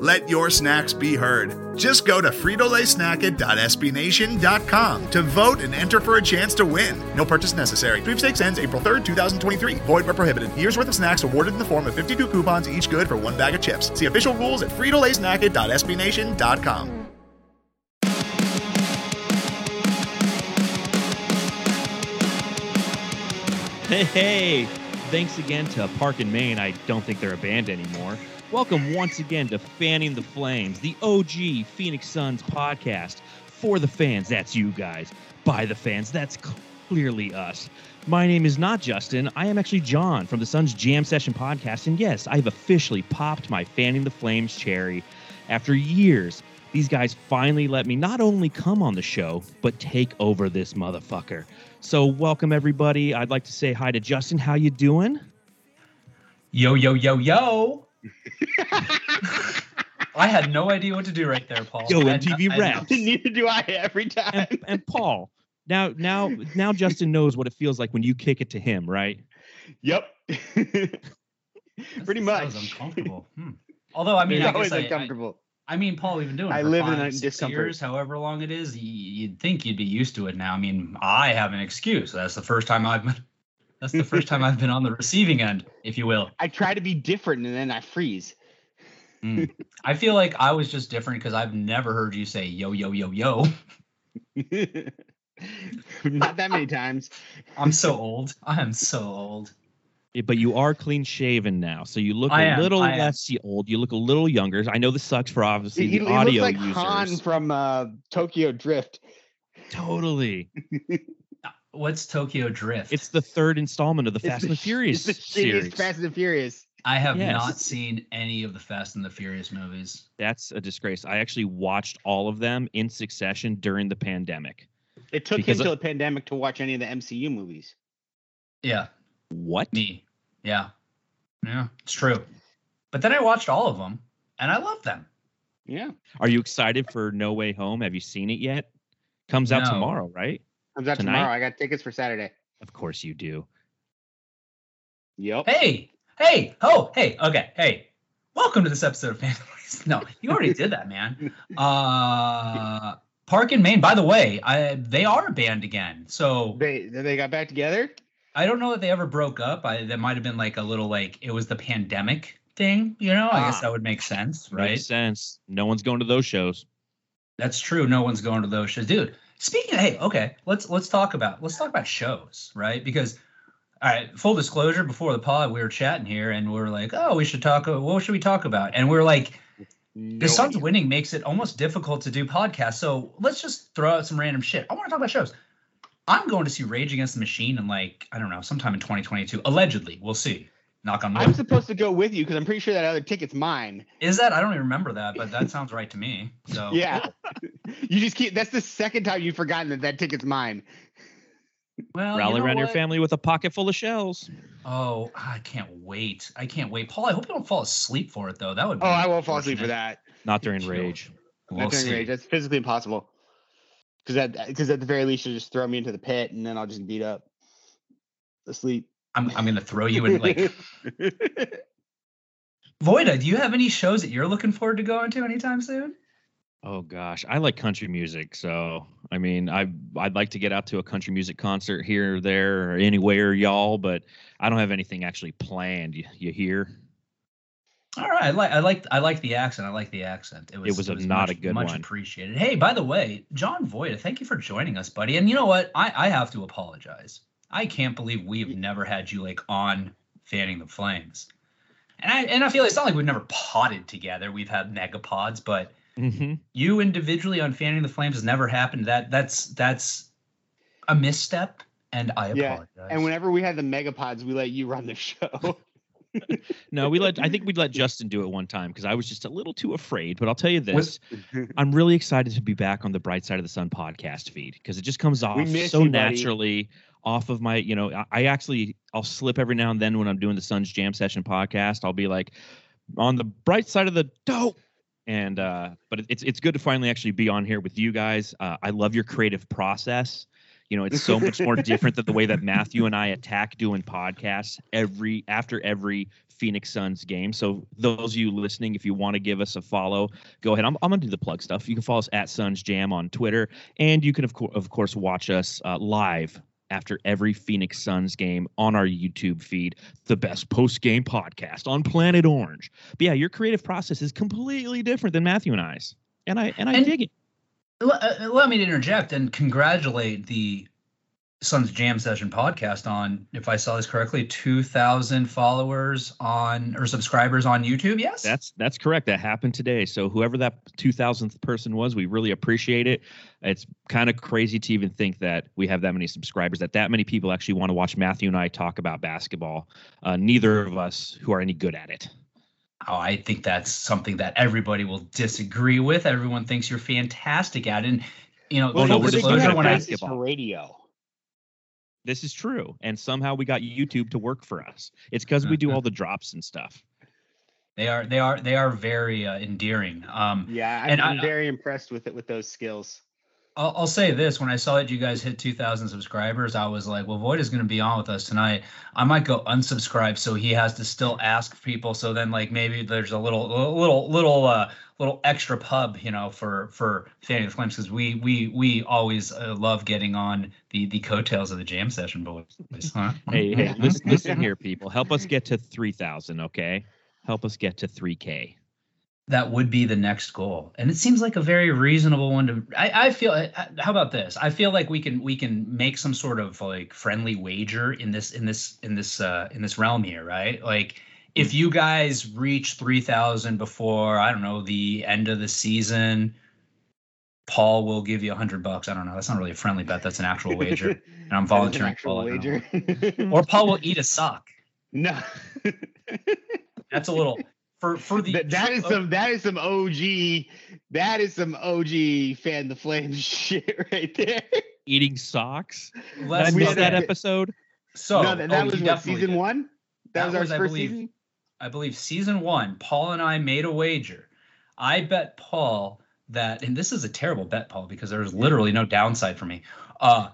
Let your snacks be heard. Just go to fritolaysnacket.sbnation.com to vote and enter for a chance to win. No purchase necessary. Sweepstakes ends April 3rd, 2023. Void where prohibited. Year's worth of snacks awarded in the form of 52 coupons, each good for one bag of chips. See official rules at fritolaysnacket.sbnation.com. Hey, hey, thanks again to Park and Main. I don't think they're a band anymore. Welcome once again to Fanning the Flames, the OG Phoenix Suns podcast for the fans. That's you guys. By the fans. That's clearly us. My name is not Justin. I am actually John from the Suns Jam Session podcast. And yes, I have officially popped my Fanning the Flames cherry. After years, these guys finally let me not only come on the show, but take over this motherfucker. So welcome everybody. I'd like to say hi to Justin. How you doing? Yo, yo, yo, yo. I had no idea what to do right there, Paul. Yo, I- MTV I- I- Raps. Neither do I every time. and, and Paul. Now, now, now, Justin knows what it feels like when you kick it to him, right? yep. That's- Pretty that much. was uncomfortable. Hmm. Although, I mean, I, always guess I, I, uncomfortable. I mean, Paul, we've been doing it I for live in five, a six discomfort. years, however long it is. You'd think you'd be used to it now. I mean, I have an excuse. That's the first time I've been. That's the first time I've been on the receiving end, if you will. I try to be different and then I freeze. Hmm. I feel like I was just different because I've never heard you say yo, yo, yo, yo. Not that many times. I'm so old. I am so old. Yeah, But you are clean shaven now, so you look I a am, little I am. less old. You look a little younger. I know this sucks for obviously He, he the looks audio like users. Han from uh, Tokyo Drift. Totally, What's Tokyo Drift? it's the third installment of the It's Fast the and the Furious the shittiest series. Fast and the Furious. I have Yes. not seen any of the Fast and the Furious movies. That's a disgrace. I actually watched all of them in succession during the pandemic. It took Because him of- till the pandemic to watch any of the MCU movies. Yeah, What? me. Yeah, yeah, it's true. But then I watched all of them, and I loved them. Yeah. Are you excited for No Way Home? Have you seen it yet? Comes out No. tomorrow, right? Comes out Tonight? tomorrow. I got tickets for Saturday. Of course you do. Yep. Hey, hey, oh, hey, okay, hey. Welcome to this episode of Families. No, you already did that, man. Uh, Park and Maine. By the way, I they are a band again. So They they got back together. I don't know that they ever broke up. I that might have been like a little like it was the pandemic thing. You know, I guess Ah. that would make sense, right? Makes sense. No one's going to those shows. That's true. No one's going to those shows, dude. Speaking of, hey, okay, let's let's talk about let's talk about shows, right? Because, all right, full disclosure, before the pod, we were chatting here, and we were like, oh, we should talk. What should we talk about? And we are like, No the Suns winning makes it almost difficult to do podcasts. So let's just throw out some random shit. I want to talk about shows. I'm going to see Rage Against the Machine in like I don't know, sometime in 2022. Allegedly, we'll see. Knock on my. I'm supposed to go with you because I'm pretty sure that other ticket's mine. Is that? I don't even remember that, but that sounds right to me. So Yeah. you just keep. That's the second time you've forgotten that that ticket's mine. well, you Rally know around your family with a pocket full of shells. Oh, I can't wait. I can't wait. Paul, I hope you don't fall asleep for it though. That would be Oh, I won't fall asleep for that. Not during rage. We'll Not during see. rage. That's physically impossible. Because that because at the very least you'll just throw me into the pit and then I'll just beat up asleep. I'm I'm gonna throw you in like Voita, do you have any shows that you're looking forward to going to anytime soon? Oh gosh, I like country music, so I mean, I I'd like to get out to a country music concert here, or there, or anywhere, y'all. But I don't have anything actually planned. You, you hear? All right, I like I like I like the accent. I like the accent. It was, it was a- not much, a good much one. appreciated. Hey, by the way, John Voita, thank you for joining us, buddy. And you know what? I I have to apologize. I can't believe we've never had you like on fanning the flames. And I and I feel it's not like we've never potted together. We've had megapods, but hmm you individually on fanning the flames has never happened. That that's that's a misstep, and I Yeah, apologize. and whenever we had the megapods, we let you run the show. no, we let. I think we'd let Justin do it one time because I was just a little too afraid. But I'll tell you this: I'm really excited to be back on the Bright Side of the Sun podcast feed because it just comes off so you, buddy. Off of my. You know, I, actually I'll slip every now and then when I'm doing the Suns Jam Session podcast. I'll be like on the bright side of the dope. And uh, but it- it's it's good to finally actually be on here with you guys. Uh, I love your creative process. You know, it's so much more different than the way that Matthew and I attack doing podcasts every after every Phoenix Suns game. So those of you listening, if you want to give us a follow, go ahead. I'm, I'm gonna do the plug stuff. You can follow us at Suns Jam on Twitter, and you can of course of course watch us uh, live after every Phoenix Suns game on our YouTube feed, the best post game podcast on Planet Orange. But yeah, your creative process is completely different than Matthew and I's, and I and I And- dig it. Let, uh, let me interject and congratulate the Suns Jam Session podcast on, if I saw this correctly, 2,000 followers on or subscribers on YouTube. Yes. That's that's correct. That happened today. So whoever that two thousandth person was, we really appreciate it. It's kind of crazy to even think that we have that many subscribers, that that many people actually want to watch Matthew and I talk about basketball. Uh, neither of us who are any good at it. Oh, I think that's something that everybody will disagree with. Everyone thinks you're fantastic at, it. and you know, Well, no, we're just disclosure, at when I basketball. for radio. This is true, and somehow we got YouTube to work for us. It's because we do all the drops and stuff. they are they are they are very uh, endearing. Um, Yeah, I'm, And I'm I- very impressed with it with those skills. I'll, I'll say this: when I saw that you guys hit 2,000 subscribers, I was like, "Well, Void is going to be on with us tonight. I might go unsubscribe, so he has to still ask people. So then, like, maybe there's a little, little, little, uh, little extra pub, you know, for for Fanny the Flames, because we we we always uh, love getting on the the coattails of the jam session boys. Huh? Hey, hey, listen, listen here, people. Help us get to three thousand, okay? Help us get to three k. that would be the next goal. And it seems like a very reasonable one to i, I feel how about this? I feel like we can we can make some sort of like friendly wager in this in this in this uh in this realm here right? Like if you guys reach 3000 before i don't know the end of the season paul will give you a hundred bucks. I don't know. That's not really a friendly bet. That's an actual wager. And i'm That is an volunteering Paul, I don't know. wager. or paul will eat a sock. No, that's a little for for the that, that is some that is some OG that is some OG fan the flames shit right there. Eating socks. Did let's we miss had that it. episode? so no, that, that oh, was what, season did. one. That, That was our was, I first believe, season. I believe season one, Paul and I made a wager. I bet Paul that, and this is a terrible bet, Paul, because there's literally no downside for me. Uh,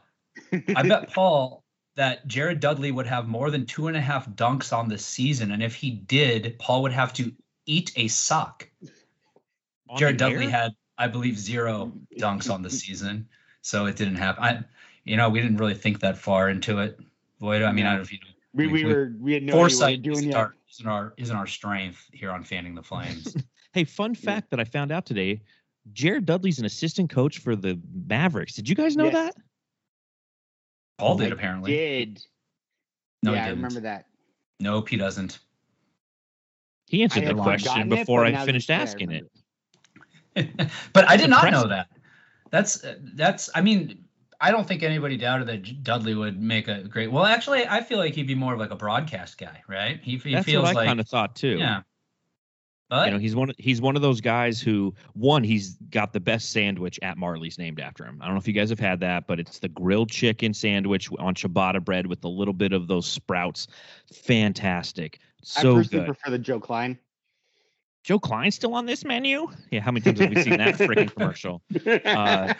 I bet Paul that Jared Dudley would have more than two and a half dunks on the season, and if he did, Paul would have to eat a sock. On Jared Dudley had, I believe, zero dunks on the season, so it didn't happen. I, you know, we didn't really think that far into it. Void. I mean, I don't know if you know. We, we- we we- were we had no Foresight what we were isn't our, isn't our isn't our strength here on fanning the flames. Hey, fun fact that I found out today: Jared Dudley's an assistant coach for the Mavericks. Did you guys know Yes. that? Paul did apparently. Did No, yeah, he I didn't. remember that. Nope, he doesn't. He answered I the question before I finished you asking it. remember. but I did not know that. That's uh, that's. I mean, I don't think anybody doubted that Dudley would make a great. Well, actually, I feel like he'd be more of like a broadcast guy, right? He, he That's feels what I like kind of thought too. yeah. But you know, he's one. He's one of those guys who one. He's got the best sandwich at Majerle's named after him. I don't know if you guys have had that, but it's the grilled chicken sandwich on ciabatta bread with a little bit of those sprouts. Fantastic, So I personally good. prefer the Joe Kleine. Joe Kleine's still on this menu? Yeah, how many times have we seen that freaking commercial? Uh,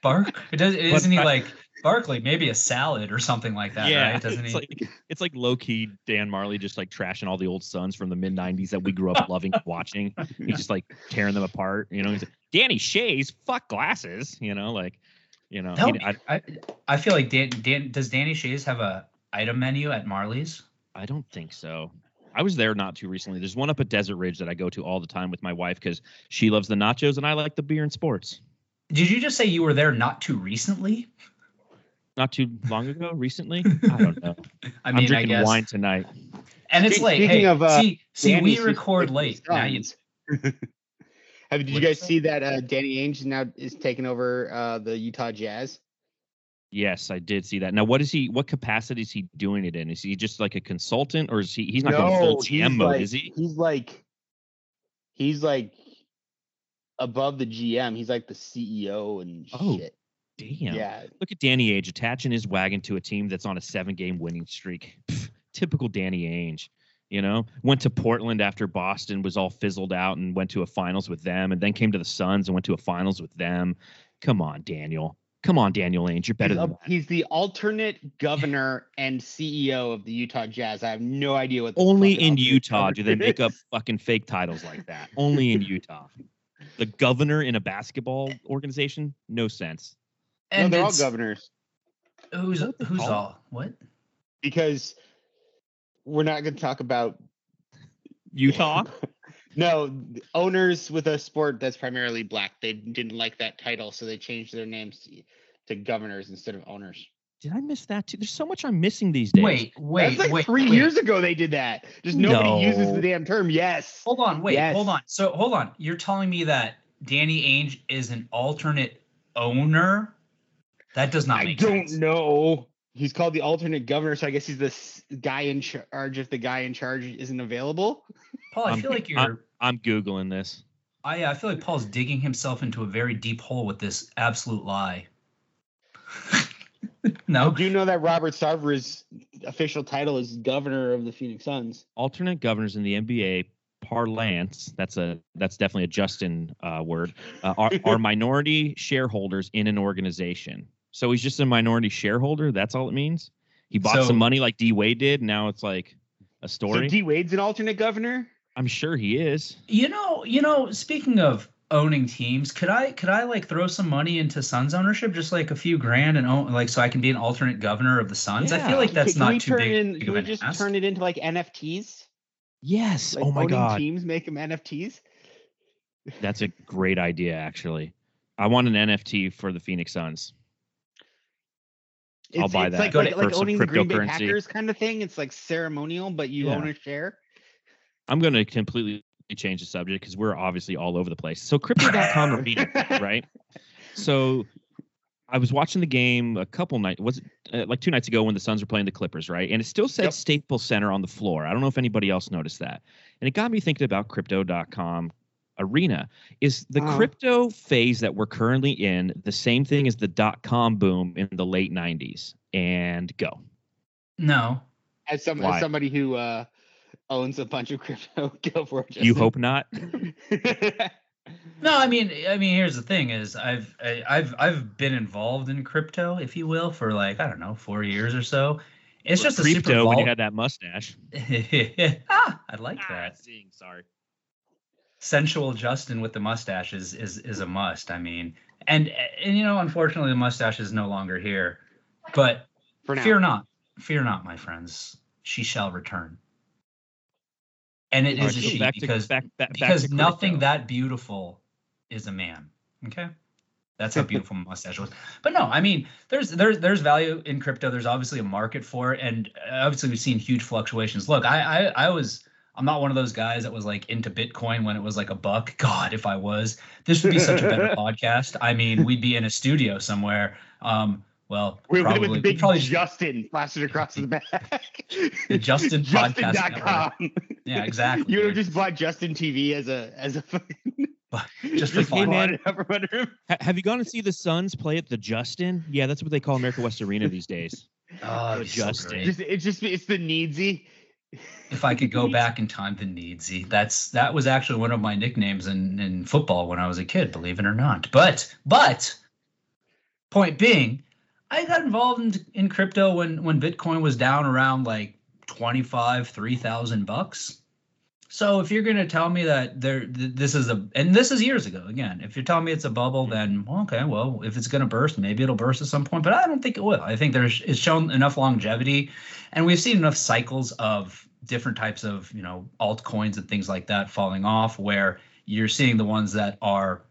Bark it does, isn't he I- like Barkley? Maybe a salad or something like that, yeah, right? Doesn't it's he? like it's like low key Dan Majerle just like trashing all the old Suns from the mid '90s that we grew up loving watching. He's just like tearing them apart. You know, he's like, Danny Schayes, fuck glasses. You know, like, you know, he- I, I, I feel like Dan, Dan does Danny Schayes have a item menu at Majerle's? I don't think so. I was there not too recently. There's one up at Desert Ridge that I go to all the time with my wife because she loves the nachos and I like the beer and sports. Did you just say you were there not too recently? Not too long ago, recently. I don't know. I I'm mean, I drinking guess. wine tonight. And it's Spe- late. speaking Hey, of, uh, see, see, Danny, we record late. Now you, Have did you What'd you guys say? see that uh, Danny Ainge now is taking over uh, the Utah Jazz? Yes, I did see that. Now, what is he? What capacity is he doing it in? Is he just like a consultant, or is he? He's not going full GM he's mode, like, is he? He's like, he's like above the GM. He's like the CEO and Oh, shit. Damn. Yeah, Look at Danny Ainge attaching his wagon to a team that's on a seven-game winning streak. Pff, typical Danny Ainge. You know, went to Portland after Boston was all fizzled out and went to a finals with them, and then came to the Suns and went to a finals with them. Come on, Daniel. Come on, Daniel Ainge. You're better he's, than that. he's the alternate governor and CEO of the Utah Jazz. I have no idea what. Only in Utah do they make up fucking fake titles like that. Only in Utah. The governor in a basketball organization? No sense. No, And they're all governors Who's who's hell? all what? because we're not going to talk about Utah? no owners with a sport that's primarily black. They didn't like that title, so they changed their names to governors instead of owners. Did I miss that too? There's so much I'm missing these days. Wait, wait, That's like wait. three wait. years ago they did that. Just nobody uses the damn term. Yes. Hold on, wait, Yes. hold on. So hold on. You're telling me that Danny Ainge is an alternate owner? That does not make I make don't sense. know. He's called the alternate governor, so I guess he's the guy in charge if the guy in charge isn't available. Paul, I I'm- feel like I'm- you're I'm Googling this. I I feel like Paul's digging himself into a very deep hole with this absolute lie. no. Do you know that Robert Sarver's official title is governor of the Phoenix Suns? Alternate governors in the NBA parlance, that's a that's definitely a Justin uh, word, uh, are, are minority shareholders in an organization. So he's just a minority shareholder. That's all it means. He bought So- some money like D Wade did. Now it's like a story. So D Wade's an alternate governor. I'm sure he is. You know, you know, speaking of owning teams, could I could I like throw some money into Suns ownership, just like a few grand and own like so I can be an alternate governor of the Suns? I feel like that's can, can not too big, in, big Can of we just ask. turn it into like NFTs? Yes. Like oh my owning god. Teams make them NFTs. That's a great idea, actually. I want an NFT for the Phoenix Suns. I'll It's, buy it's that like, like, like owning the Green Bay cryptocurrency. Packers kind of thing. It's like ceremonial, but you Yeah. own a share. I'm going to completely change the subject because we're obviously all over the place. So, crypto.com arena, right? So, I was watching the game a couple nights, was it uh, like two nights ago when the Suns were playing the Clippers, right? And it still said Yep. Staples Center on the floor. I don't know if anybody else noticed that. And it got me thinking about crypto.com arena. Is the crypto phase that we're currently in the same thing as the dot com boom in the late 90s? And go. No. As some as somebody who uh, owns a bunch of crypto, go for it. You hope not? No, I mean, I mean, here's the thing: is I've I, I've I've been involved in crypto, if you will, for like I don't know, four years or so. It's just a super crypto when you had that mustache. ah, I like Ah, that. zing, sorry. Sensual Justin with the mustache is is is a must. I mean, and and you know, unfortunately, the mustache is no longer here. But fear not, fear not, my friends. She shall return. And it All is right, a so she to- because back- back- because nothing that beautiful is a man. Okay. That's how beautiful mustache was. But no, I mean, there's there's there's value in crypto. There's obviously a market for it, and uh, obviously we've seen huge fluctuations. Look, I I, I was I'm not one of those guys that was like into Bitcoin when it was like a buck. God, if I was, this would be such a better podcast. I mean, we'd be in a studio somewhere. Um, well, With, probably with the we'd big probably Justin plastered across the back. The Justin Podcast Justin.com. yeah, exactly. You would have just bought Justin TV as a as a fucking just for just fun. bought it out from under him. Ha- have you gone to see the Suns play at the Justin? Yeah, that's what they call America West Arena these days. Oh, it'd be so Justin. Just it's just it's the needsy. If I could go back in time, the Needsy. That's that was actually one of my nicknames in in football when I was a kid, believe it or not. But but point being, I got involved in, in crypto when when Bitcoin was down around like 25, 3000 bucks. So if you're going to tell me that there th- this is a and this is years ago again, if you're telling me it's a bubble then well, okay, well, if it's going to burst, maybe it'll burst at some point, but I don't think it will. I think there's it's shown enough longevity and we've seen enough cycles of different types of, you know, altcoins and things like that falling off where you're seeing the ones that are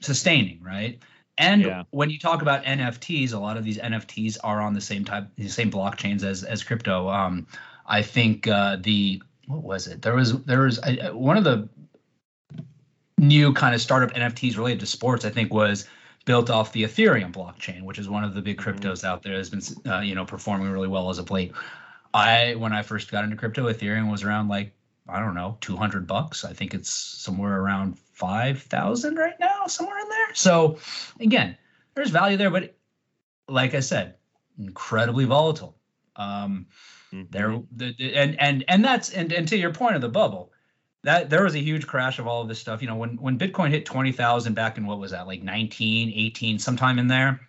sustaining, right? And Yeah. when you talk about NFTs, a lot of these NFTs are on the same type, the same blockchains as as crypto. Um, I think uh, the what was it? There was there was one of the new kind of startup NFTs related to sports. I think was built off the Ethereum blockchain, which is one of the big Mhm. cryptos out there. Has been uh, you know performing really well as of late. I when I first got into crypto, Ethereum was around like I don't know, 200 bucks. I think it's somewhere around 5,000 right now, somewhere in there. So again, there's value there, but like I said, incredibly volatile. Um, Mhm. there the, the- and and and that's and and to your point of the bubble, that there was a huge crash of all of this stuff. You know, when when Bitcoin hit 20,000 back in what was that, like 19, 18, sometime in there.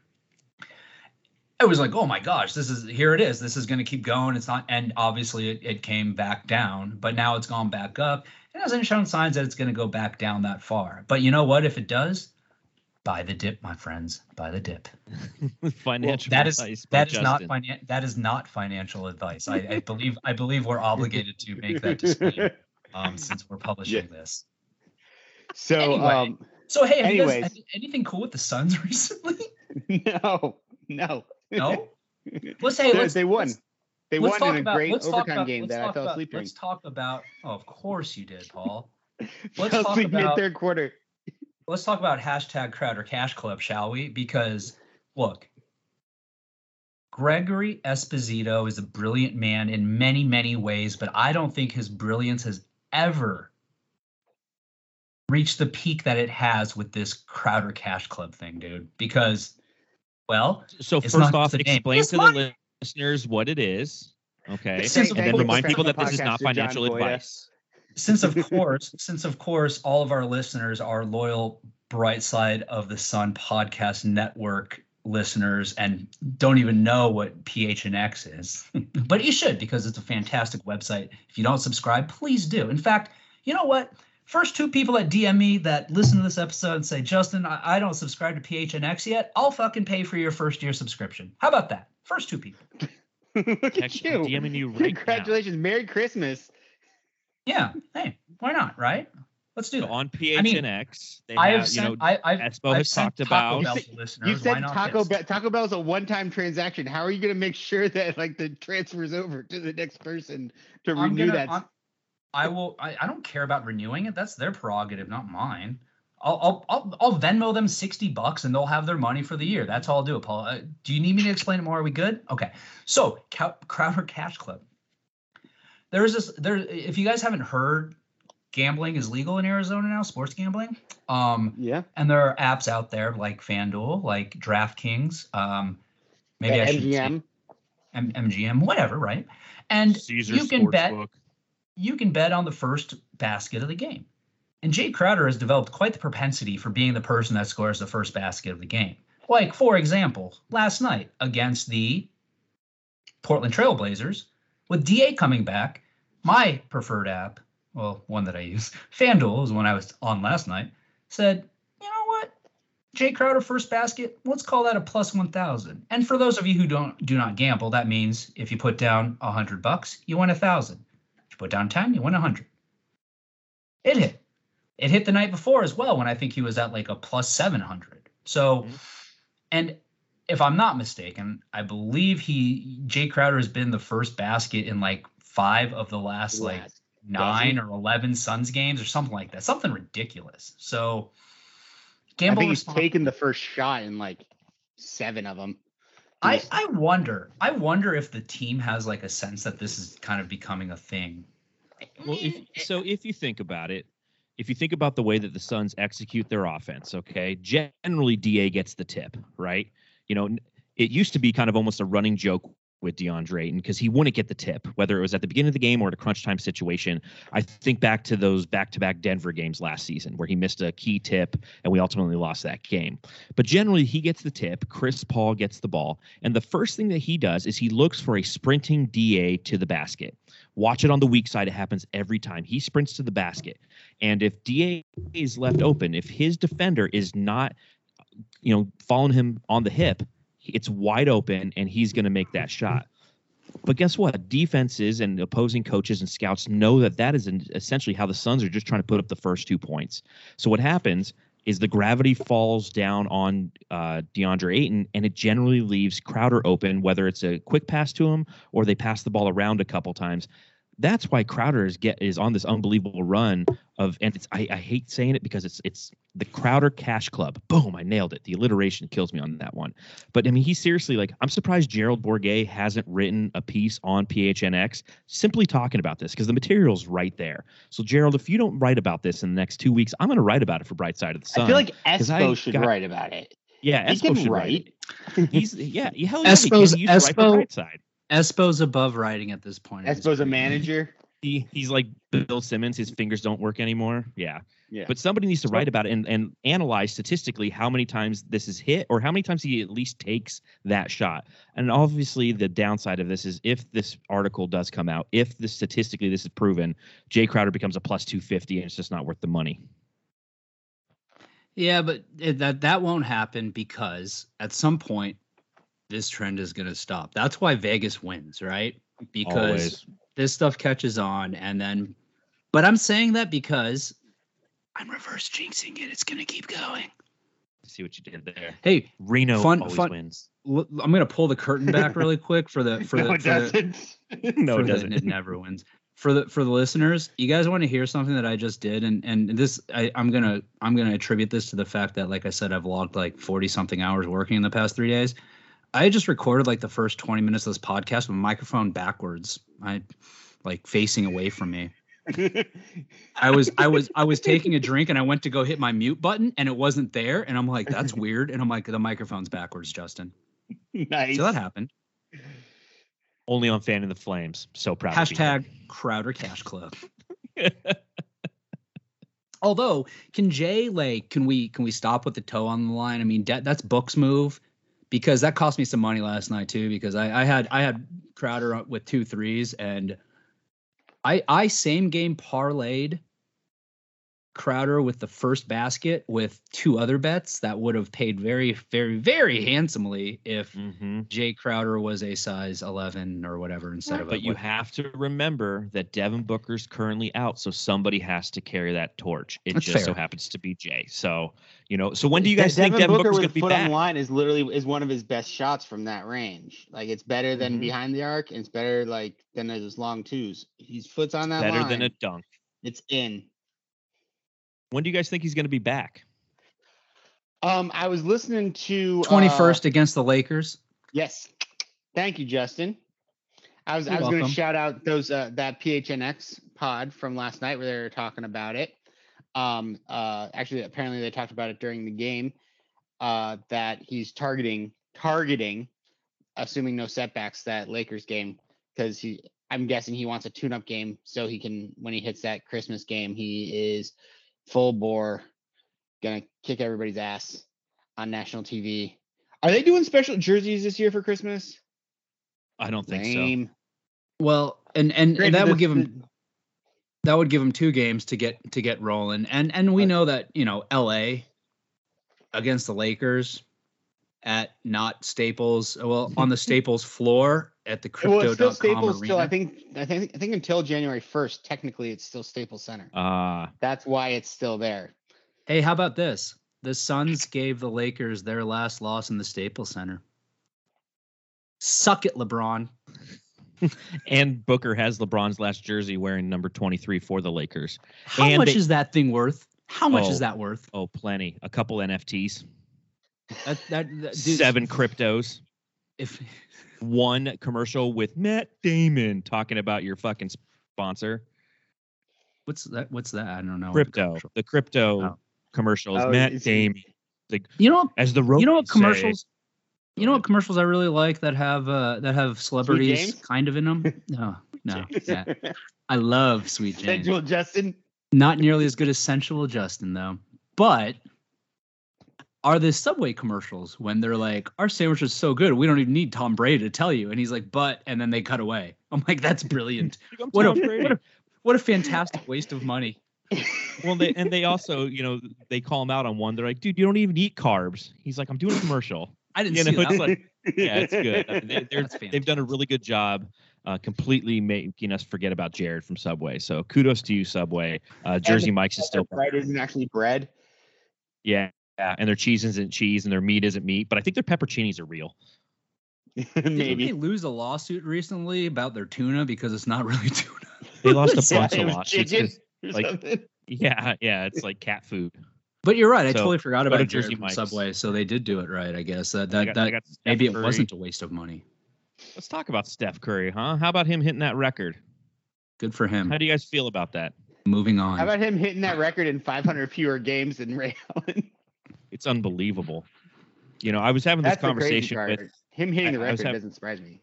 It was like, oh my gosh, this is here it is. This is going to keep going. It's not, and obviously it, it came back down, but now it's gone back up. It hasn't shown signs that it's going to go back down that far. But you know what? If it does, buy the dip, my friends. Buy the dip. Financial that is advice by that is not Justin. finan- that is not financial advice. I, I believe I believe we're obligated to make that disclaimer um, since we're publishing this. so Anyway. um So hey, have you guys Anyways. anything cool with the Suns recently? no, no. No. Let's say They- let's, they won. They let's won talk in a about- great overtime about- game let's that I talk fell about- asleep during. Let's talk about. Oh, of course you did, Paul. Let's talk asleep mid about- third quarter. let's talk about hashtag Crowder Cash Club, shall we? Because look, Gregory Esposito is a brilliant man in many, many ways, but I don't think his brilliance has ever reached the peak that it has with this Crowder Cash Club thing, dude. Because, well, So first off, explain It's to money. the listeners what it is. Okay. Since And then remind people that this is not podcast to John financial advice. since of course, since of course, all of our listeners are loyal Bright Side of the Sun podcast network listeners and don't even know what PHNX is. but you should because it's a fantastic website. If you don't subscribe, please do. In fact, you know what? First two people that DM me that listen to this episode and say, Justin, I, I don't subscribe to PHNX yet, I'll fucking pay for your first year subscription. How about that? First two people. Look Heck, at I'm you. DMing you right now. Congratulations. Merry Christmas. Yeah. Hey, why not? Right? Let's do So that. on I mean, PHNX, they I have, have you know, I, I've, Espo I've has sent talked Taco about. Bell You said- listeners. You Why not Taco? Bell. Taco Bell's a one-time transaction. How are you going to make sure that like the transfers over to the next person to I'm renew gonna, that? I'm, I will. I, I don't care about renewing it. That's their prerogative, not mine. I'll, I'll, I'll, I'll Venmo them sixty bucks and they'll have their money for the year. That's all I'll do, Paul. Uh, do you need me to explain it more? Are we good? Okay. So, Cow- Crowder Cash Club. There is this. There. If you guys haven't heard, gambling is legal in Arizona now. Sports gambling. Um, yeah. and there are apps out there like FanDuel, like DraftKings. Um, maybe I should say MGM. M- MGM, whatever, right? And Caesar you can bet Sportsbook. You can bet on the first basket of the game. And Jay Crowder has developed quite the propensity for being the person that scores the first basket of the game. Like, for example, last night against the Portland Trailblazers, with DA coming back, my preferred app, well, one that I use, FanDuel is one I was on last night, said, you know what? Jay Crowder first basket, let's call that a plus 1000. And for those of you who don't do not gamble, that means if you put down a 100 bucks, you win a 1000. Put down 10, you win a 100. It hit. It hit the night before as well when I think he was at like a plus 700. So, Mhm. and if I'm not mistaken, I believe he Jay Crowder has been the first basket in like five of the last like nine or eleven Suns games or something like that. Something ridiculous. So I gamble think he's taken the first shot in like seven of them. I, I wonder. I wonder if the team has like a sense that this is kind of becoming a thing. Well, if, so if you think about it, if you think about the way that the Suns execute their offense, okay, generally Da gets the tip, right? You know, it used to be kind of almost a running joke with DeAndre Ayton because he wouldn't get the tip, whether it was at the beginning of the game or at a crunch time situation. I think back to those back-to-back Denver games last season where he missed a key tip and we ultimately lost that game. But generally, he gets the tip. Chris Paul gets the ball, and the first thing that he does is he looks for a sprinting Da to the basket. Watch it on the weak side. It happens every time. He sprints to the basket. And if DA is left open, if his defender is not, you know, following him on the hip, it's wide open and he's going to make that shot. But guess what? Defenses and opposing coaches and scouts know that that is essentially how the Suns are just trying to put up the first two points. So what happens is the gravity falls down on uh, DeAndre Ayton, and it generally leaves Crowder open, whether it's a quick pass to him or they pass the ball around a couple times. That's why Crowder is get is on this unbelievable run of and it's I, I hate saying it because it's it's the Crowder Cash Club. Boom, I nailed it. The alliteration kills me on that one. But I mean, he's seriously like I'm surprised Gerald Bourguet hasn't written a piece on PHNX simply talking about this because the material's right there. So Gerald, if you don't write about this in the next two weeks, I'm going to write about it for Bright Side of the Sun. I feel like 'cause I Espo should got- write about it. yeah, He Espo can should write. write. He's yeah, hell yeah, he can. Espo's- He write for Espo- Bright Side. Espo's above writing at this point. in his Espo's a manager. He he's like Bill Simmons. His fingers don't work anymore. Yeah. Yeah. But somebody needs to write about it and, and analyze statistically how many times this is hit or how many times he at least takes that shot. And obviously, the downside of this is if this article does come out, if this statistically this is proven, Jay Crowder becomes a plus 250 and it's just not worth the money. Yeah, but that that won't happen because at some point this trend is going to stop. That's why Vegas wins, right? Because Always. this stuff catches on and then but I'm saying that because I'm reverse jinxing it. It's going to keep going. See what you did there. Hey, Reno Fun- always fun- wins. l- I'm going to pull the curtain back really quick for the for the no, the, it for doesn't. No, it doesn't. it never wins. For the for the listeners, you guys want to hear something that I just did, and and this I, I'm gonna I'm gonna attribute this to the fact that, like I said, I've logged like 40 something hours working in the past three days. I just recorded like the first 20 minutes of this podcast with a microphone backwards. I like facing away from me. I was I was I was taking a drink and I went to go hit my mute button and it wasn't there and I'm like that's weird and I'm like the microphone's backwards, Justin. nice. So that happened. Only on Fan in the Flames. So proud. to be here. Hashtag Crowder Cash Club. Although, can Jay like can we can we stop with the toe on the line? I mean, that, that's Book's move because that cost me some money last night too. Because I, I had I had Crowder with two threes and I I same game parlayed Crowder with the first basket with two other bets that would have paid very very very handsomely if Mhm. Jay Crowder was a size 11 or whatever instead of a But you what- have to remember that Devin Booker's currently out, so somebody has to carry that torch. It That's just so happens to be Jay. So, you know, so when do you guys Devin think Devin Booker Booker's with going to a be foot on back? the line is literally is one of his best shots from that range. Like it's better than Mhm. behind the arc, and it's better like than his long twos. He's foot's on that Better line. than a dunk. It's in. When do you guys think he's going to be back? Um, I was listening to uh, 21st against the Lakers. Yes. Thank you, Justin. I was I You're was going to shout out those uh, that PHNX pod from last night where they were talking about it. Um, uh, actually, apparently they talked about it during the game. Uh, that he's targeting targeting, assuming no setbacks, that Lakers game because he. I'm guessing he wants a tune-up game so he can when he hits that Christmas game he is full bore, gonna kick everybody's ass on national TV. Are they doing special jerseys this year for Christmas? I don't think so. Lame. Well, and and, and Granted, that would give him that would give him two games to get to get rolling. And and we know that, you know, LA against the Lakers at not Staples, well, on the Staples floor at the Well, it's still Staples arena. till I think I think I think until January first. Technically, it's still Staples Center. Uh, That's why it's still there. Hey, how about this? The Suns gave the Lakers their last loss in the Staples Center. Suck it, LeBron. and Booker has LeBron's last jersey wearing number 23 for the Lakers. How And much they- is that thing worth? How much Oh. is that worth? Oh, plenty. A couple NFTs, That, that, that- dude, seven cryptos, If one commercial with Matt Damon talking about your fucking sponsor. what's that? What's that? I don't know. what the Crypto. commercial- The crypto Oh. commercial is Oh, Matt is- Damon. You know, As the you know what Roadies say. commercials? You know what commercials I really like that have uh, that have celebrities kind of in them? No, no. yeah. I love Sweet James. Sensual Justin. Not nearly as good as Sensual Justin though. But are the Subway commercials when they're like, "Our sandwich is so good, we don't even need Tom Brady to tell you," and he's like, "But," and then they cut away. I'm like, "That's brilliant! What a, what a what a fantastic waste of money." well, they, and they also, you know, they call him out on one. They're like, dude, you don't even eat carbs. He's like, I'm doing a commercial. I didn't You see know, that. it's like, yeah, it's good. I mean, they, that's they've done a really good job uh, completely making us forget about Jared from Subway. So kudos to you, Subway. Uh, Jersey Mike's is still, bread isn't actually bread. yeah, yeah, and their cheese isn't cheese and their meat isn't meat, but I think their pepperoncinis are real. Didn't they Maybe. lose a lawsuit recently about their tuna because it's not really tuna? They lost a Yeah, bunch it of was lawsuits. 'cause- chicken or like, something. Yeah, yeah, it's like cat food. But you're right. I So, totally forgot about Jersey Mike's. Subway. So they did do it right, I guess. That that, got- that they got Steph maybe it wasn't a waste of money. Let's talk about Steph Curry, huh? How about him hitting that record? Good for him. How do you guys feel about that? Moving on. How about him hitting that record in 500 fewer games than Ray Allen? It's unbelievable. You know, I was having this That's conversation with Him hitting the I record doesn't surprise me.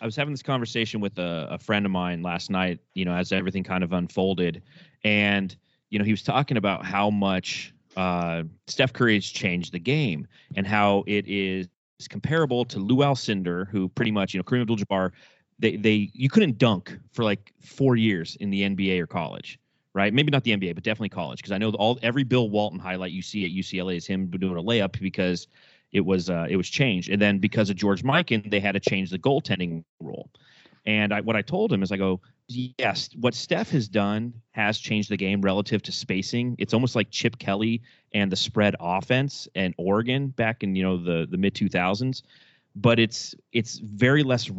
I was having this conversation with a, a friend of mine last night, you know, as everything kind of unfolded. And, you know, he was talking about how much uh, Steph Curry has changed the game and how it is comparable to Lou Alcindor, who pretty much, you know, Kareem Abdul-Jabbar, they, they, you couldn't dunk for like four years in the NBA or college, right? Maybe not the NBA, but definitely college. Because I know all every Bill Walton highlight you see at UCLA is him doing a layup because it was uh, it was changed. And then because of George Mikan, they had to change the goaltending rule. And I, what I told him is, I go, yes, what Steph has done has changed the game relative to spacing. It's almost like Chip Kelly and the spread offense and Oregon back in you know the the mid two thousands, but it's it's very less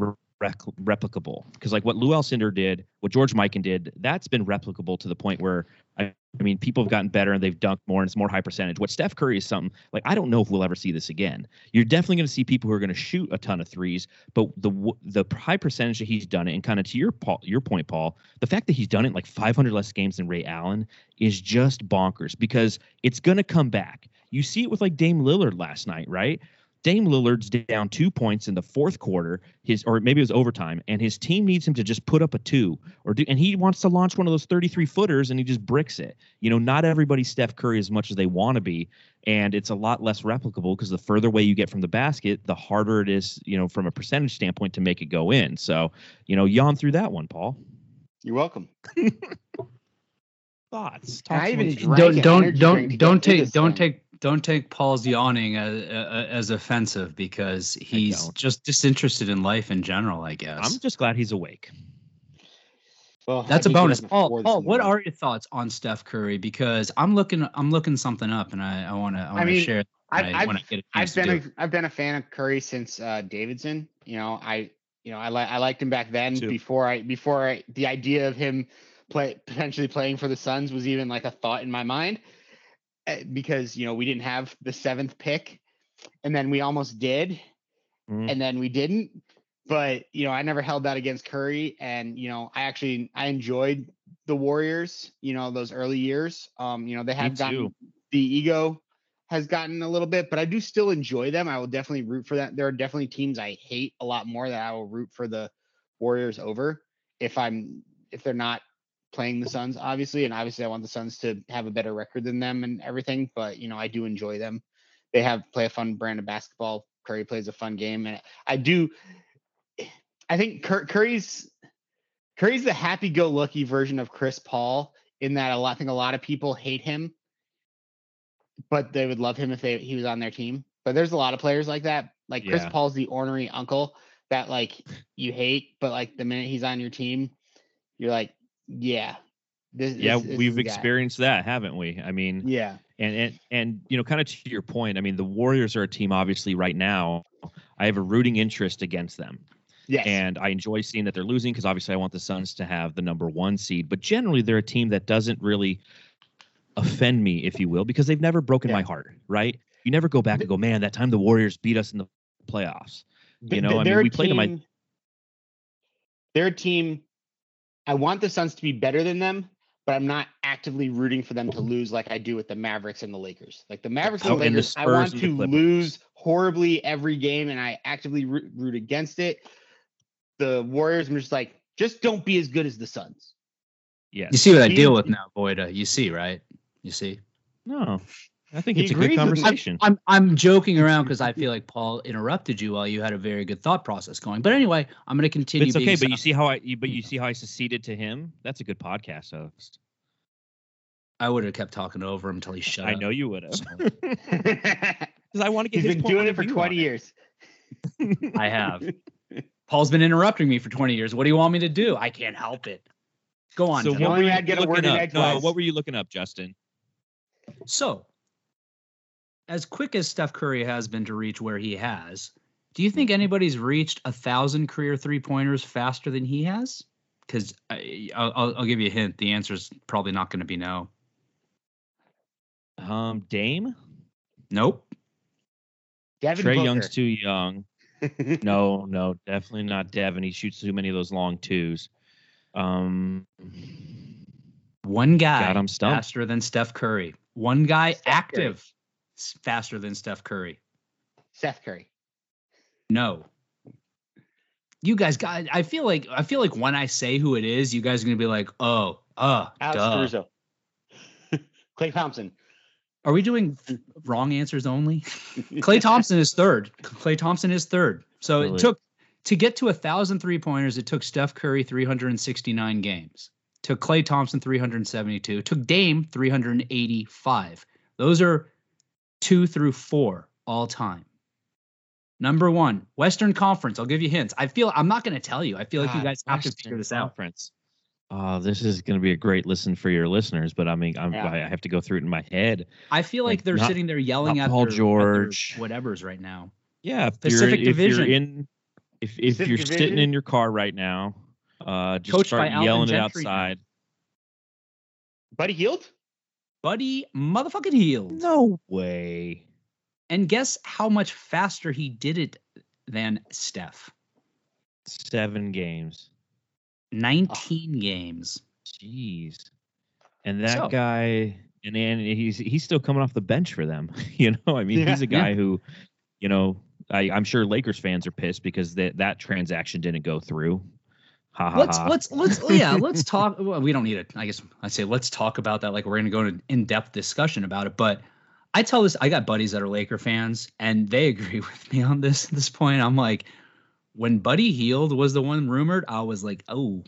replicable because like what Lou Alcindor did, what George Mikan did, that's been replicable to the point where I, I mean people have gotten better and they've dunked more and it's more high percentage. What Steph Curry is something like I don't know if we'll ever see this again. You're definitely going to see people who are going to shoot a ton of threes, but the the high percentage that he's done it, and kind of to your Paul, your point, Paul, the fact that he's done it like 500 less games than Ray Allen is just bonkers because it's going to come back. You see it with like Dame Lillard last night, right? Dame Lillard's down two points in the fourth quarter, his or maybe it was overtime, and his team needs him to just put up a two or do, and he wants to launch one of those 33 footers and he just bricks it. You know, not everybody's Steph Curry as much as they want to be, and it's a lot less replicable because the further away you get from the basket, the harder it is, you know, from a percentage standpoint to make it go in. So, you know, yawn through that one, Paul. You're welcome. Thoughts? I even don't don't don't don't take don't thing. take don't take Paul's yawning as, as offensive because he's just disinterested in life in general. I guess I'm just glad he's awake. Well, that's a bonus. Paul, Paul, what are your thoughts on Steph Curry? Because I'm looking I'm looking something up and I I want to I want to mean, share. I've, I- I've, when get a I've chance to been do a, it. I've been a fan of Curry since uh, Davidson. You know, I you know I like I liked him back then Too. before I before I, the idea of him play potentially playing for the Suns was even like a thought in my mind uh, because you know we didn't have the seventh pick and then we almost did Mhm. and then we didn't but you know I never held that against Curry and you know I actually I enjoyed the Warriors you know those early years um you know they have gotten the ego has gotten a little bit, but I do still enjoy them. I will definitely root for that. There are definitely teams I hate a lot more that I will root for the Warriors over if I'm if they're not playing the Suns, obviously. And obviously I want the Suns to have a better record than them and everything, but you know, I do enjoy them. They have play a fun brand of basketball. Curry plays a fun game. And I do I think Cur- Curry's Curry's the happy-go-lucky version of Chris Paul in that a lot I think a lot of people hate him but they would love him if they he was on their team. But there's a lot of players like that. Like Chris Yeah. Paul's the ornery uncle that like you hate, but like the minute he's on your team, you're like, yeah, this. Yeah, this- this we've guy. experienced that, haven't we? I mean, Yeah, and and and you know, kind of to your point, I mean, the Warriors are a team obviously right now. I have a rooting interest against them. yes, And I enjoy seeing that they're losing because obviously I want the Suns to have the number one seed. But generally, they're a team that doesn't really offend me, if you will, because they've never broken Yeah. my heart, right? You never go back and go, man, that time the Warriors beat us in the playoffs. You know, I mean, we played 'em, I- team- They're a team. I want the Suns to be better than them, but I'm not actively rooting for them to mm-hmm. lose like I do with the Mavericks and the Lakers. Like the Mavericks and Oh, the and the Lakers, I want Spurs and the to lose horribly every game, and I actively root, root against it. The Warriors, I'm just like, just don't be as good as the Suns. Yeah, You see what I deal with now, Voita. You see, right? You see. No, I think He it's a good agrees with me. conversation. I'm I'm joking around because I feel like Paul interrupted you while you had a very good thought process going. But anyway, I'm going to continue. It's okay, being but you see how I, you, but you see how I seceded to him. That's a good podcast host. I would have kept talking over him until he shut I up. know you would have, because I want to get He's his been point doing it for 20 years. I have. Paul's been interrupting me for 20 years. What do you want me to do? I can't help it. Go on. So what were you man get a word looking up? No, what were you looking up, Justin? So, as quick as Steph Curry has been to reach where he has, do you think anybody's reached a thousand career three pointers faster than he has? because I'll, I'll give you a hint. The answer is probably not going to be no. Um, Dame. Nope. Devin Trey Booker. Young's too young. No, no, definitely not Devin. He shoots too many of those long twos. Um, One guy God, I'm faster than Steph Curry. One guy Steph active s- faster than Steph Curry. Seth Curry. No. You guys got I feel like I feel like when I say who it is, you guys are gonna be like, oh, uh, Alex duh. Caruso. Klay Thompson. Are we doing wrong answers only? Klay Thompson is third. Klay Thompson is third. So Really? it took to get to a thousand three pointers, it took Steph Curry 369 games. Took Klay Thompson 372. Took Dame 385. Those are two through four all time. Number one, Western Conference. I'll give you hints. I feel I'm not going to tell you. I feel like you guys have to figure this out. Conference. Oh, this is going to be a great listen for your listeners, but I mean, I'm, Yeah. I have to go through it in my head. I feel like Like, they're not- sitting there yelling not at Paul their, at their George. whatever's right now. Yeah, if Pacific you're, if Division. you're in, if if Pacific you're Division. sitting in your car right now, uh, just Coached start yelling it Gentry now. outside. Buddy Hield? Buddy motherfucking Hield. No way. And guess how much faster he did it than Steph? Seven games. 19 games. Jeez. And that So- guy, and and he's he's still coming off the bench for them. You know, I mean, Yeah. he's a guy who, you know, I, I'm sure Lakers fans are pissed because that that transaction didn't go through. Ha ha Let's ha. let's let's yeah, let's talk well, we don't need it. I guess I say let's talk about that like we're going to go into in-depth discussion about it, but I tell this I got buddies that are Laker fans and they agree with me on this at this point. I'm like when Buddy Hield was the one rumored, I was like, "Oh,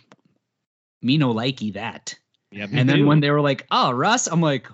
me no likey that." Yeah, And then too. when they were like, "Oh, Russ," I'm like,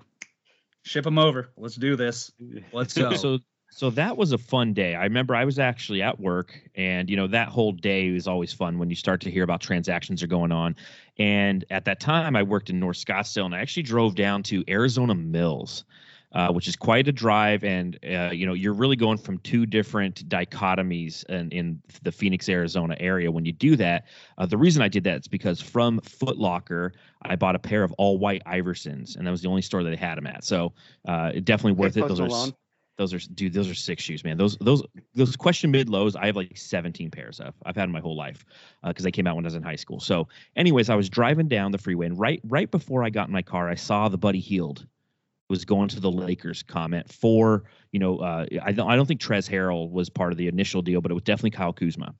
"Ship him over. Let's do this. Let's go." so so that was a fun day. I remember I was actually at work, and you know that whole day is always fun when you start to hear about transactions are going on. And at that time, I worked in North Scottsdale, and I actually drove down to Arizona Mills, uh, which is quite a drive. And uh, you know you're really going from two different dichotomies in, in the Phoenix, Arizona area. When you do that, uh, the reason I did that is because from Foot Locker, I bought a pair of all white Iversons, and that was the only store that they had them at. So uh, definitely worth it. Those are s- Malone. Those are dude, those are six shoes, man. Those those those question mid lows, I have like 17 pairs of. I've had my whole life because they came out when I was in high school. So, anyways, I was driving down the freeway, and right right before I got in my car, I saw the Buddy Hield was going to the Lakers comment for you know uh, I don't I don't think Trez Harrell was part of the initial deal, but it was definitely Kyle Kuzma.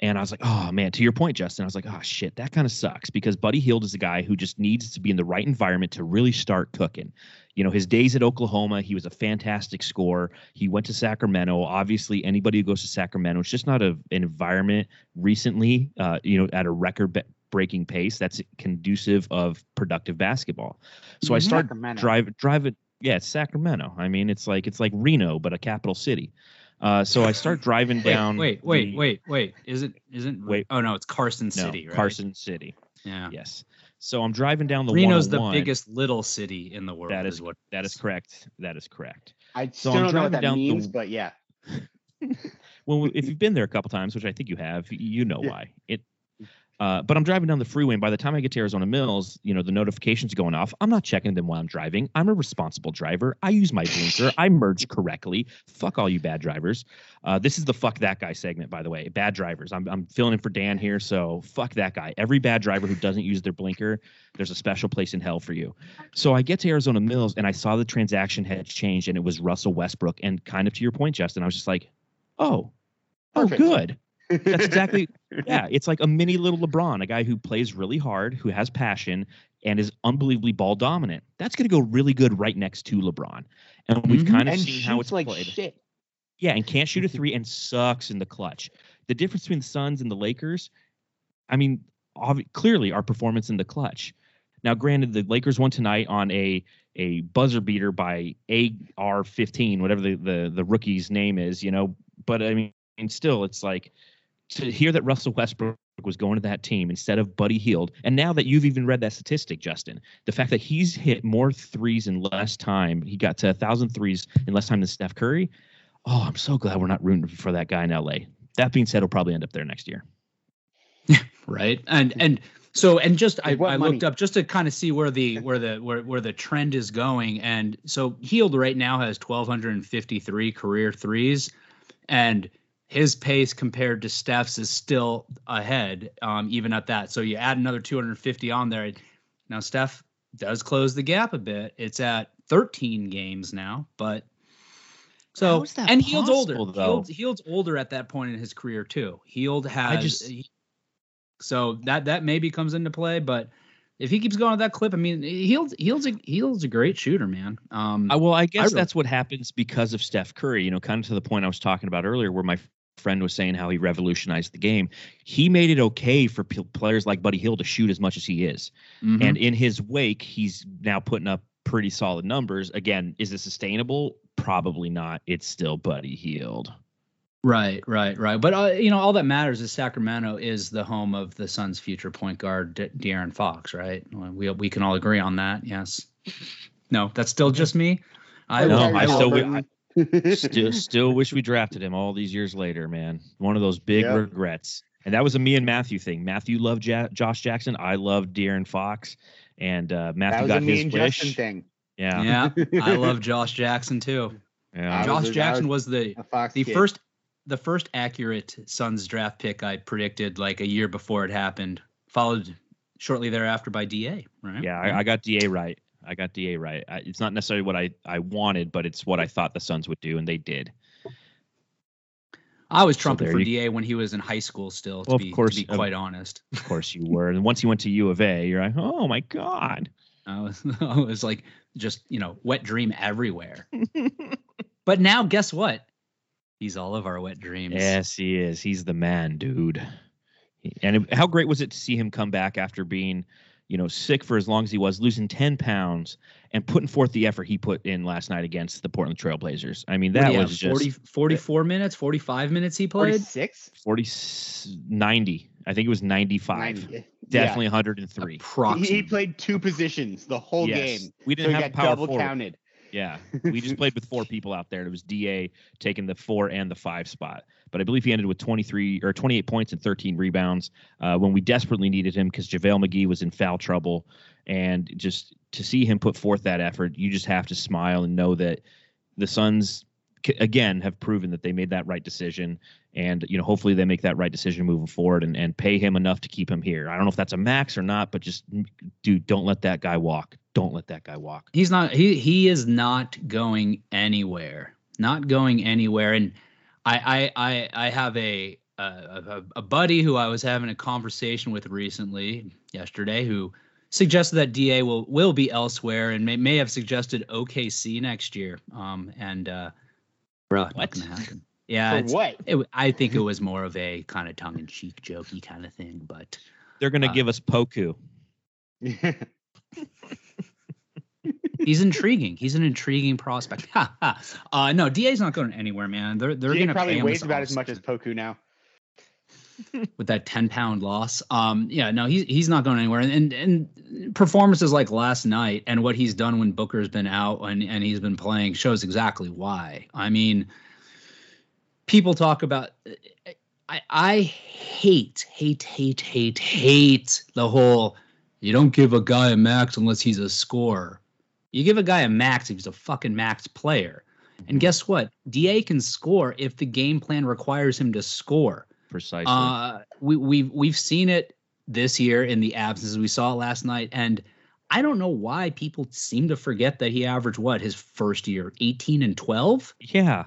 And I was like, oh man, to your point, Justin, I was like, oh shit, that kind of sucks because Buddy Hield is a guy who just needs to be in the right environment to really start cooking. You know, his days at Oklahoma, he was a fantastic scorer. He went to Sacramento. Obviously, anybody who goes to Sacramento, it's just not a, an environment recently, uh, you know, at a record be- breaking pace that's conducive of productive basketball. So I start Sacramento. drive driving. Yeah, it's Sacramento. I mean, it's like it's like Reno, but a capital city. Uh, so I start driving down. Wait, wait, the- wait, wait. Is it isn't Wait. Oh no, it's Carson No, City, right? Carson City. Yeah. Yes. So I'm driving down the Reno's the oh biggest little city in the world. That is, is what That is correct. That is correct. I So still I'm don't know what that down the- means, but yeah. Well, if you've been there a couple times, which I think you have, you know Yeah. why. It. Uh, but I'm driving down the freeway, and by the time I get to Arizona Mills, you know the notifications going off. I'm not checking them while I'm driving. I'm a responsible driver. I use my blinker. I merge correctly. Fuck all you bad drivers. Uh, this is the fuck that guy segment, by the way. Bad drivers. I'm I'm filling in for Dan here, so fuck that guy. Every bad driver who doesn't use their blinker, there's a special place in hell for you. So I get to Arizona Mills, and I saw the transaction had changed, and it was Russell Westbrook. And kind of to your point, Justin, I was just like, oh, oh, Perfect. good. That's exactly yeah. It's like a mini little LeBron, a guy who plays really hard, who has passion, and is unbelievably ball dominant. That's going to go really good right next to LeBron. And we've Mhm. kind of and seen how it's like played. shit. Yeah, and can't shoot a three and sucks in the clutch. The difference between the Suns and the Lakers, I mean, obvi- clearly our performance in the clutch. Now, granted, the Lakers won tonight on a a buzzer beater by AR15, whatever the, the the rookie's name is, you know. But I mean, still, it's like to hear that Russell Westbrook was going to that team instead of Buddy Hield, and now that you've even read that statistic, Justin, the fact that he's hit more threes in less time, he got to a thousand threes in less time than Steph Curry. Oh, I'm so glad we're not rooting for that guy in LA. That being said, he'll probably end up there next year. right? And and So and just I, I looked up just to kind of see where the where the where, where the trend is going, and so Hield right now has 1,253 career threes, and his pace compared to Steph's is still ahead, um, even at that. So you add another 250 on there. Now Steph does close the gap a bit. It's at 13 games now, but so How is that and Hield's older. though? Hield's, Hield's older at that point in his career too. Hield has just- he- so that that maybe comes into play, but if he keeps going at that clip, I mean, Hield's Hield's a Hield's a great shooter, man. Um, I, well, I guess really- that's what happens because of Steph Curry. You know, kind of to the point I was talking about earlier, where my friend was saying how he revolutionized the game. He made it okay for p- players like Buddy Hield to shoot as much as he is, mhm. and in his wake, he's now putting up pretty solid numbers. Again, is it sustainable? Probably not. It's still Buddy Hield. Right, right, right. But uh, you know, all that matters is Sacramento is the home of the Suns' future point guard, De- De'Aaron Fox. Right? We we can all agree on that. Yes. No, that's still just me. I No, will. I I still will. wi- still, still wish we drafted him all these years later, man. One of those big Yeah. regrets. And that was a me and Matthew thing. Matthew loved ja- Josh Jackson. I loved De'Aaron Fox. And uh, that Matthew was got a me his and wish. Justin thing. Yeah. Yeah, I love Josh Jackson too. yeah. Josh was- Jackson was was the Fox the kid. first the first accurate Suns draft pick I predicted like a year before it happened, followed shortly thereafter by DA. Right? Yeah, I, I got DA right. I got DA right. I, it's not necessarily what I, I wanted, but it's what I thought the Suns would do, and they did. I was So trumping there for you- DA when he was in high school. Still, to Well, of be course, to be quite honest, Of course you were. And once he went to U of A, you're like, oh my God. I was I was like just you know wet dream everywhere. but now, guess what? He's all of our wet dreams. Yes, he is. He's the man, dude. And how great was it to see him come back after being, you know, sick for as long as he was, losing 10 pounds and putting forth the effort he put in last night against the Portland Trailblazers. I mean, that do was have, just 40, 44 minutes, 45 minutes he played. 46? 40, 90. I think it was 95. 90. Definitely 103. Yeah. He, Approximately. he played two positions the whole Yes. game. We didn't he have got power double forward. counted. Yeah, we just played with four people out there. It was Da taking the four and the five spot, but I believe he ended with 23 or 28 points and 13 rebounds uh, when we desperately needed him because JaVale McGee was in foul trouble, and just to see him put forth that effort, you just have to smile and know that the Suns again have proven that they made that right decision, and you know hopefully they make that right decision moving forward and and pay him enough to keep him here. I don't know if that's a max or not, but just dude, don't let that guy walk. Don't let that guy walk. He's not. He he is not going anywhere. Not going anywhere. And I I I, I have a, a a a buddy who I was having a conversation with recently yesterday who suggested that Da will will be elsewhere and may may have suggested OKC next year. Um and uh, bruh, not What? gonna happen. Yeah, For it's, what? it, w- I think it was more of a kind of tongue in cheek, jokey kind of thing. But They're gonna Uh, give us Poku. he's intriguing. He's an intriguing prospect. Ha, ha. uh, no, Da's not going anywhere, man. They're they're going to probably pay him weighs this about as much as Poku now. with that ten pound loss. Um, yeah, no, he's he's not going anywhere. And, and and performances like last night and what he's done when Booker's been out and and he's been playing shows exactly why. I mean, people talk about. I I hate hate hate hate hate the whole. You don't give a guy a max unless he's a scorer. You give a guy a max if he's a fucking max player. And guess what? Da can score if the game plan requires him to score. Precisely. Uh, we, we've we've seen it this year in the absences. We saw it last night, and I don't know why people seem to forget that he averaged what his first year, eighteen and twelve. yeah.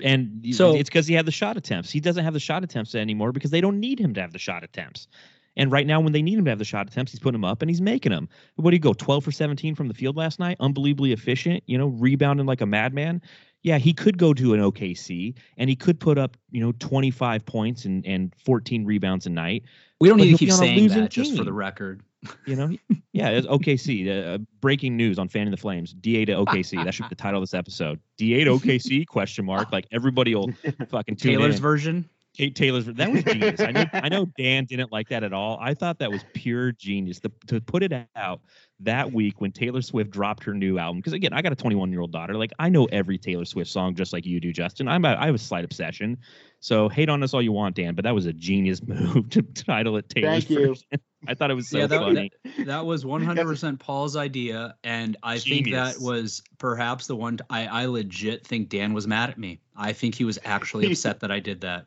And So- it's because he had the shot attempts. He doesn't have the shot attempts anymore because they don't need him to have the shot attempts. And right now, when they need him to have the shot attempts, he's putting them up and he's making them. What do you go? 12 for 17 from the field last night? Unbelievably efficient, you know, rebounding like a madman. Yeah, he could go to an OKC and he could put up, you know, 25 points and, and 14 rebounds a night. We don't need to keep saying that just for the record. You know, yeah, it's OKC. Uh, breaking news on Fanning the Flames. DA to OKC. That should be the title of this episode. DA to OKC? Question mark. Like everybody will fucking tune Taylor's in. version. Kate Taylor's that was genius. I know I know Dan didn't like that at all. I thought that was pure genius to, to put it out that week when Taylor Swift dropped her new album. Because again, I got a 21 year old daughter. Like I know every Taylor Swift song just like you do, Justin. I'm a, I have a slight obsession. So hate on us all you want, Dan, but that was a genius move to title it Taylor's Thank you. version. I thought it was so yeah, that, funny. that, that was 100% Paul's idea, and I think that was perhaps the one. I I legit think Dan was mad at me. I think he was actually upset that I did that.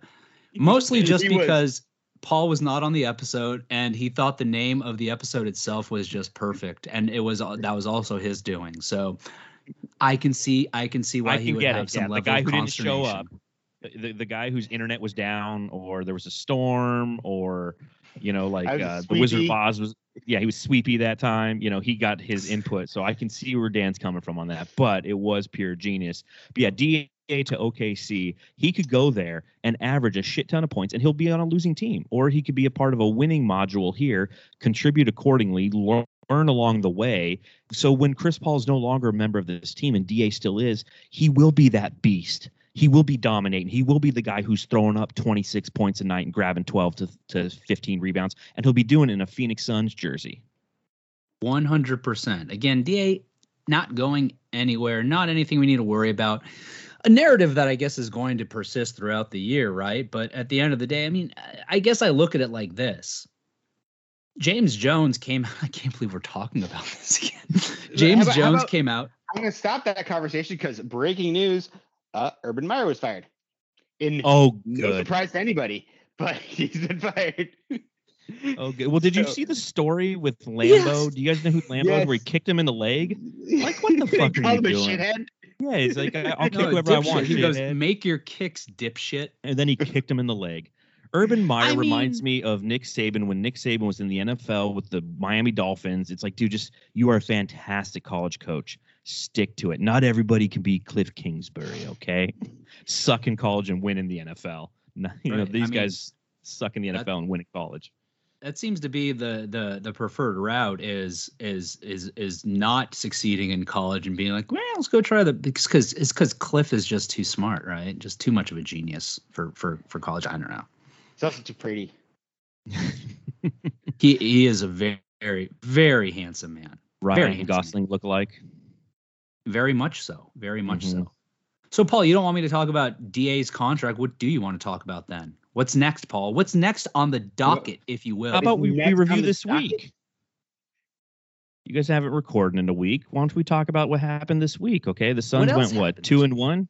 Mostly just He was. because Paul was not on the episode, and he thought the name of the episode itself was just perfect, and it was that was also his doing. So I can see I can see why I he would get have it. some Yeah, the level guy of who didn't show up, consternation. the, the guy whose internet was down, or there was a storm, or you know, like uh, the Wizard of. Oz was. Yeah, he was sweepy that time. You know, he got his input, so I can see where Dan's coming from on that. But it was pure genius. But yeah, DA to OKC, he could go there and average a shit ton of points, and he'll be on a losing team, or he could be a part of a winning module here, contribute accordingly, learn along the way. So when Chris Paul is no longer a member of this team and DA still is, he will be that beast. He will be dominating. He will be the guy who's throwing up 26 points a night and grabbing 12 to, to 15 rebounds, and he'll be doing it in a Phoenix Suns jersey. 100%. Again, DA not going anywhere, not anything we need to worry about. A narrative that I guess is going to persist throughout the year, right? But at the end of the day, I mean, I guess I look at it like this. James Jones came I can't believe we're talking about this again. James about- Jones about- came out. I'm gonna stop that conversation because breaking news: uh, Urban Meyer was fired. In Oh, no surprise to anybody, but he's been fired. Oh, good. Well, did you So- see the story with Lambo? Yes. Do you guys know who Lambo is? Where he kicked him in the leg? Like, what the fuck are you him a doing? Shithead. Yeah, he's like, I- I'll kick No, whoever I want. He goes, shithead. make your kicks, dipshit. and then he kicked him in the leg. Urban Meyer I reminds mean- me of Nick Saban when Nick Saban was in the NFL with the Miami Dolphins. It's like, dude, just you are a fantastic college coach. Stick to it. Not everybody can be Kliff Kingsbury, okay? Suck in college and win in the NFL. You know, Right. I these mean, guys suck in the that- NFL and win in college. That seems to be the the the preferred route is is is is not succeeding in college and being like well let's go try the because it's because Kliff is just too smart right? Just too much of a genius for for for college. I don't know. It's also too pretty. he he is a very very very handsome man. Ryan handsome. Gosling look like. very much so. Very much Mhm. so. So paul you don't want me to talk about da's contract. What do you want to talk about then what's next paul what's next on the docket if you will How about we, we review this docket? week? You guys haven't recorded in a week. Why don't we talk about what happened this week? Okay, the Suns else went what happened two and one.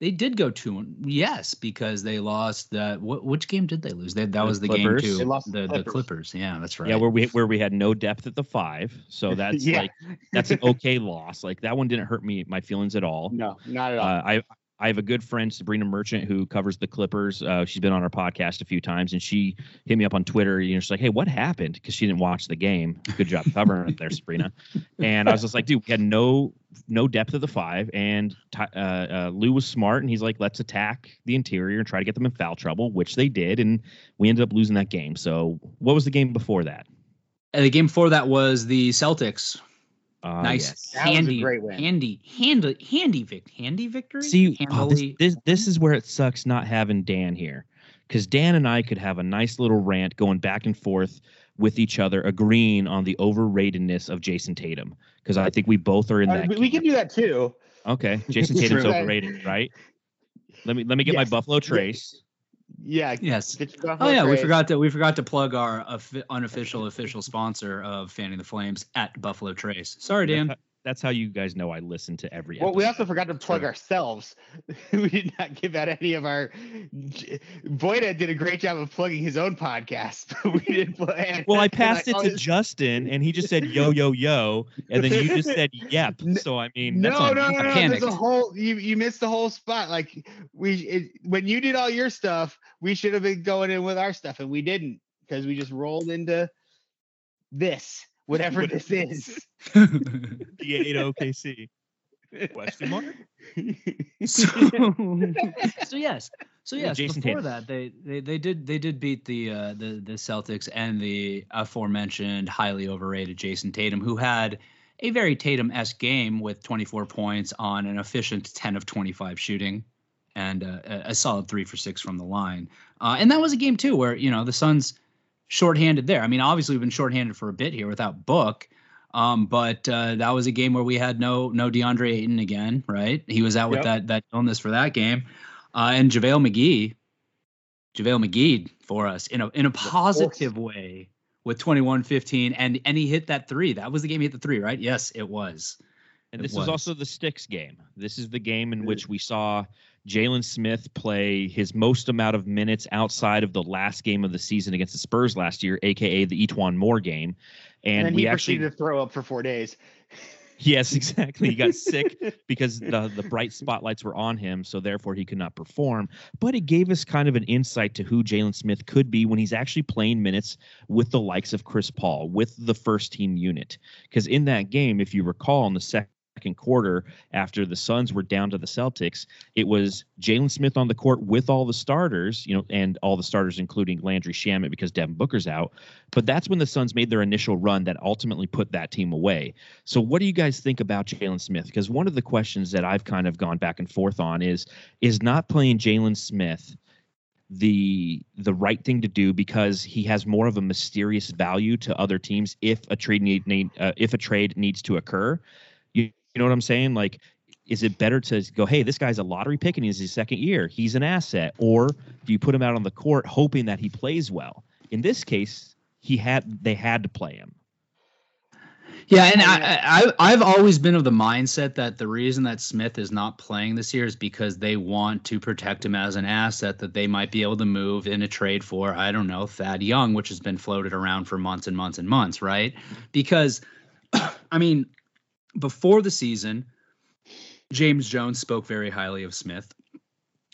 They did go two and yes, because they lost that. What which game did they lose? They, that The was the Clippers? game They too. lost The the the Clippers. Clippers. Yeah, that's right. Yeah, where we where we had no depth at the five. So that's Yeah. like that's an okay loss. Like that one didn't hurt me my feelings at all. no, not at all. Uh, I I have a good friend Sabreena Merchant who covers the Clippers. Uh, she's been on our podcast a few times, and she hit me up on Twitter. You know, she's like, "Hey, what happened?" Because she didn't watch the game. Good job covering it there, Sabreena. And I was just like, "Dude, we had no no depth of the five, and uh, uh, Lou was smart, and he's like, let's attack the interior and try to get them in foul trouble, which they did, and we ended up losing that game. So, what was the game before that? And the game before that was the Celtics. Uh, nice, yes. That was a handy, great win. handy, handy, handy, vic, handy victory. See, oh, this, this this is where it sucks not having Dan here, because Dan and I could have a nice little rant going back and forth with each other, agreeing on the overratedness of Jayson Tatum, because I think we both are in Uh, that. we, we can do that too. Okay, Jayson Tatum's overrated, right? Let me let me get my Buffalo Trace. Yeah. yes. Oh yeah, we forgot to we forgot to plug our offi- unofficial official sponsor of Fanning the Flames at Buffalo Trace. Sorry, Dan. That's how you guys know I listen to every. Well, we also forgot to plug ourselves. we did not give out any of our. Voita did a great job of plugging his own podcast. but we didn't. Play, Well, I passed it to his- Justin, and he just said yo yo yo, and then you just said yep. So I mean, no, no, no, no. There's a whole. You you missed the whole spot. Like we, it, when you did all your stuff, we should have been going in with our stuff, and we didn't because we just rolled into this, whatever this is. D8 OKC. Question mark? so, so yes, so yes. Jayson before Tatum. that, they, they they did they did beat the uh, the the Celtics and the aforementioned highly overrated Jayson Tatum, who had a very Tatum esque game with 24 points on an efficient 10 of 25 shooting, and uh, a solid three for six from the line. Uh, and that was a game too where you know the Suns shorthanded there. I mean, obviously we've been shorthanded for a bit here without Book, um, but uh, that was a game where we had no no DeAndre Ayton again, right? He was out with Yep. that that illness for that game, uh, and JaVale McGee, JaVale McGee for us in a in a positive way with 21-15 and and he hit that three. That was the game he hit the three, right? Yes, it was. And It this was. is also the sticks game. This is the game in which we saw Jalen Smith play his most amount of minutes outside of the last game of the season against the Spurs last year, aka the E'Twaun Moore game. And, And, then we he actually to throw up for four days. Yes, exactly. He got sick because the the bright spotlights were on him, so therefore he could not perform. But it gave us kind of an insight to who Jalen Smith could be when he's actually playing minutes with the likes of Chris Paul, with the first team unit. Because in that game, if you recall, in the second quarter, after the Suns were down to the Celtics, it was Jalen Smith on the court with all the starters, you know, and all the starters including Landry Shamet because Devin Booker's out. But that's when the Suns made their initial run that ultimately put that team away. So, what do you guys think about Jalen Smith? Because one of the questions that I've kind of gone back and forth on is is not playing Jalen Smith the the right thing to do because he has more of a mysterious value to other teams if a trade need, need uh, if a trade needs to occur. You, know what I'm saying? Like, is it better to go, hey, this guy's a lottery pick and he's his second year, he's an asset, or do you put him out on the court hoping that he plays well? In this case, he had they had to play him. Yeah, and I I, I I've always been of the mindset that the reason that Smith is not playing this year is because they want to protect him as an asset that they might be able to move in a trade for I don't know Thad Young, which has been floated around for months and months and months, right? Mm-hmm. Because I mean, before the season, James Jones spoke very highly of Smith.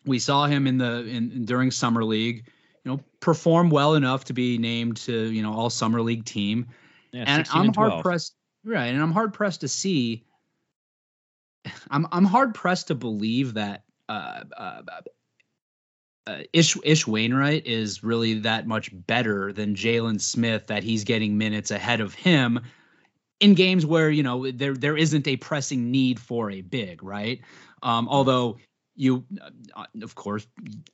We saw him in the in during summer league, you know, perform well enough to be named to you know all summer league team Yeah, and I'm and hard pressed, right? And I'm hard pressed to see. I'm I'm hard pressed to believe that uh, uh, uh, Ish Ish Wainwright is really that much better than Jalen Smith. That he's getting minutes ahead of him in games where you know there there isn't a pressing need for a big, right? Um, although you, uh, of course,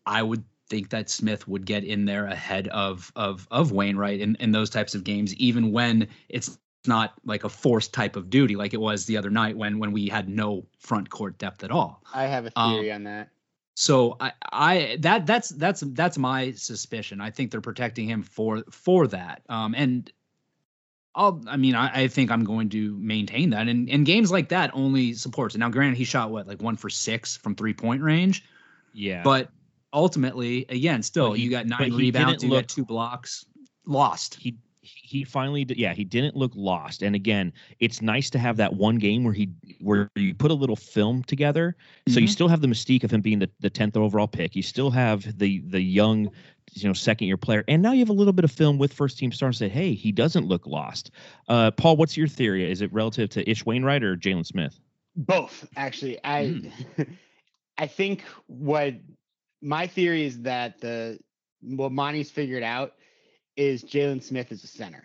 I would think that Smith would get in there ahead of of of Wainwright in, in those types of games, even when it's not like a forced type of duty like it was the other night when when we had no front court depth at all. I have a Um, theory on that. So I I that that's that's that's my suspicion. I think they're protecting him for for that. Um and I'll I mean I, I think I'm going to maintain that. And and games like that only supports it. Now granted he shot what like one for six from three point range, Yeah, but ultimately again still he- you got nine rebounds, you look- got two blocks, lost. he he finally did, yeah he didn't look lost and again it's nice to have that one game where he where you put a little film together so you Mhm. still have the mystique of him being the, the 10th overall pick you still have the the young you know second year player and now you have a little bit of film with first team star and say hey he doesn't look lost uh paul what's your theory is it relative to ish wainwright or jalen smith Both, actually. I I think what my theory is that the what Monty's figured out is Jalen Smith is a center.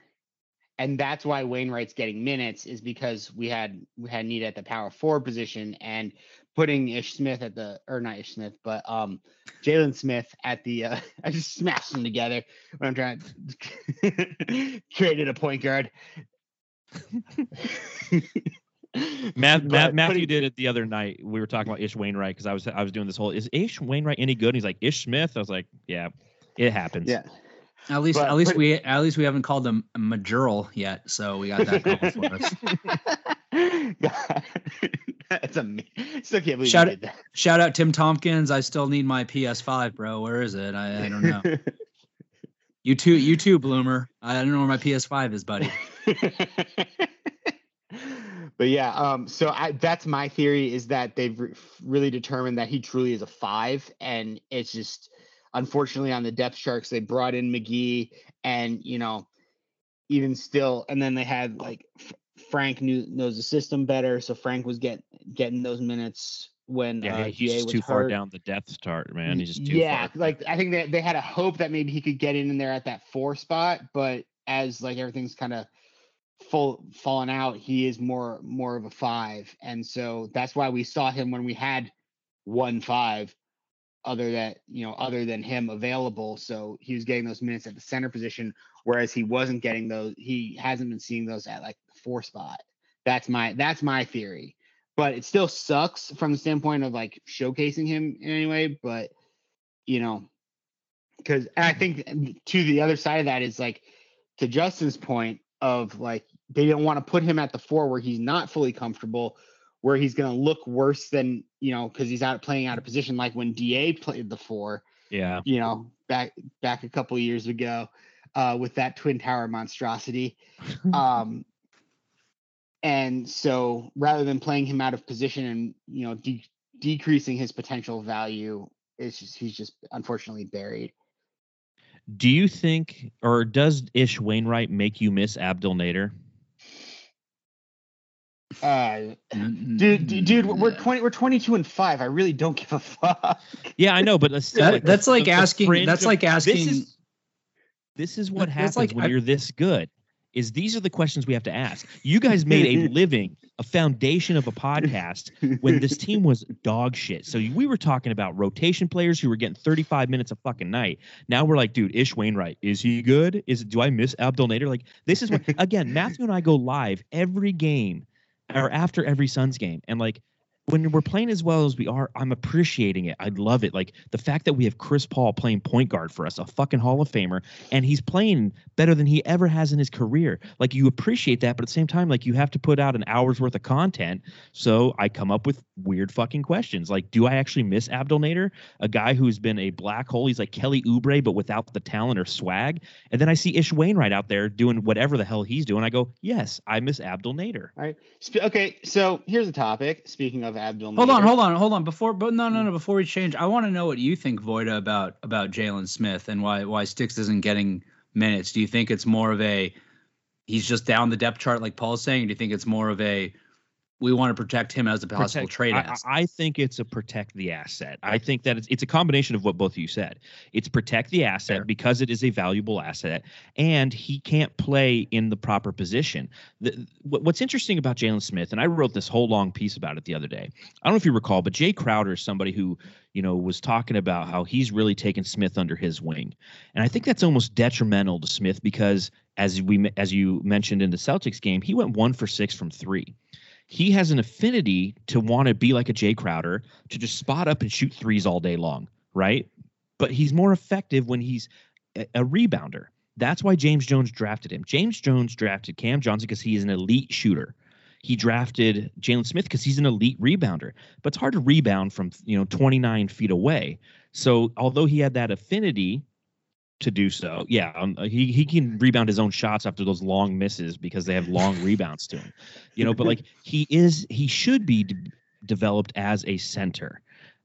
And that's why Wainwright's getting minutes is because we had we had need at the power forward position and putting Ish Smith at the or not Ish Smith, but um Jalen Smith at the uh I just smashed them together when I'm trying to created a point guard. Matt, Matt, Matthew putting- did it the other night. We were talking about Ish Wainwright because I was I was doing this whole is Ish Wainwright any good? And he's like Ish Smith. I was like, yeah, it happens. Yeah. At least But at least put- we at least we haven't called him Majerle yet, so we got that going for us. God, That's amazing. Still can't believe Shout you did Shout out Tim Tompkins. I still need my PS5, bro. Where is it? I, I don't know. You too, you too, Bloomer. I don't know where my PS5 is, buddy. but yeah, um, so I, that's my theory is that they've re- really determined that he truly is a five, and it's just unfortunately on the depth charts they brought in McGee, and you know, even still, and then they had like Frank knew knows the system better, so Frank was get getting those minutes when Yeah, uh, he's GA was too far down the depth chart, man. He's just too yeah, far. like I think that they had a hope that maybe he could get in there at that four spot, but as like everything's kind of full fallen out, he is more more of a five, and so that's why we saw him when we had one five other that you know other than him available. So he was getting those minutes at the center position, whereas he wasn't getting those. He hasn't been seeing those at like the four spot. That's my that's my theory. But it still sucks from the standpoint of like showcasing him in any way. But you know, because I think to the other side of that is like to Justin's point of like they don't want to put him at the four where he's not fully comfortable, where he's going to look worse than you know because he's out playing out of position, like when Da played the four. Yeah, you know back back a couple years ago uh, with that twin tower monstrosity. um, and so rather than playing him out of position and you know de- decreasing his potential value, it's just he's just unfortunately buried. Do you think, or does Ish Wainwright make you miss Abdel Nader? Uh, dude, dude, we're twenty, we're twenty-two and five. I really don't give a fuck. Yeah, I know, but that's that, like that's the, like the, asking. The that's like asking. This is, this is what happens like, when I, you're this good is these are the questions we have to ask. You guys made a living, a foundation of a podcast when this team was dog shit. So we were talking about rotation players who were getting 35 minutes a fucking night. Now we're like, dude, Ish Wainwright, is he good? Is do I miss Abdel Nader? Like this is what again, Matthew and I go live every game or after every Suns game. And like when we're playing as well as we are, I'm appreciating it. I love it. Like the fact that we have Chris Paul playing point guard for us, a fucking Hall of Famer, and he's playing better than he ever has in his career. Like you appreciate that, but at the same time, like you have to put out an hour's worth of content. So I come up with weird fucking questions. Like, do I actually miss Abdel Nader, a guy who's been a black hole? He's like Kelly Oubre, but without the talent or swag. And then I see Ish Wainwright out there doing whatever the hell he's doing. I go, yes, I miss Abdel Nader. All right. Okay. So here's the topic. Speaking of Abdel. Hold on, hold on, hold on. Before, but no, no, no. Mm. Before we change, I want to know what you think, Voita, about about Jalen Smith and why why Sticks isn't getting minutes. Do you think it's more of a he's just down the depth chart, like Paul's saying? do you think it's more of a we want to protect him as a possible protect, trade I, I, think it's a protect the asset. I think that it's, it's a combination of what both of you said. It's protect the asset Fair. because it is a valuable asset, and he can't play in the proper position. The, what's interesting about Jalen Smith, and I wrote this whole long piece about it the other day. I don't know if you recall, but Jae Crowder is somebody who you know was talking about how he's really taken Smith under his wing, and I think that's almost detrimental to Smith because as we as you mentioned in the Celtics game, he went one for six from three he has an affinity to want to be like a Jae Crowder, to just spot up and shoot threes all day long, right? But he's more effective when he's a, a rebounder. That's why James Jones drafted him. James Jones drafted Cam Johnson because he is an elite shooter. He drafted Jalen Smith because he's an elite rebounder. But it's hard to rebound from you know 29 feet away. So although he had that affinity to do so. Yeah, um, he he can rebound his own shots after those long misses because they have long rebounds to him. You know, but like he is, he should be d- developed as a center.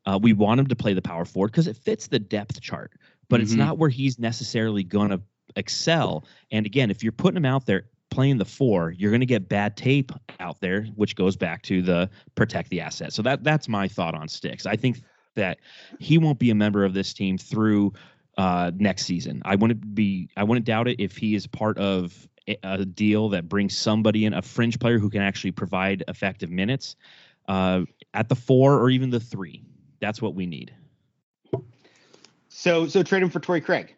Uh, we want him to play the power forward because it fits the depth chart, but mm-hmm. it's not where he's necessarily going to excel. And again, if you're putting him out there playing the four, you're going to get bad tape out there, which goes back to the protect the asset. So that that's my thought on Sticks. I think that he won't be a member of this team through uh, next season. I wouldn't be I wouldn't doubt it if he is part of a deal that brings somebody in a fringe player who can actually provide effective minutes uh, at the four or even the three. That's what we need. So so trade him for Torrey Craig.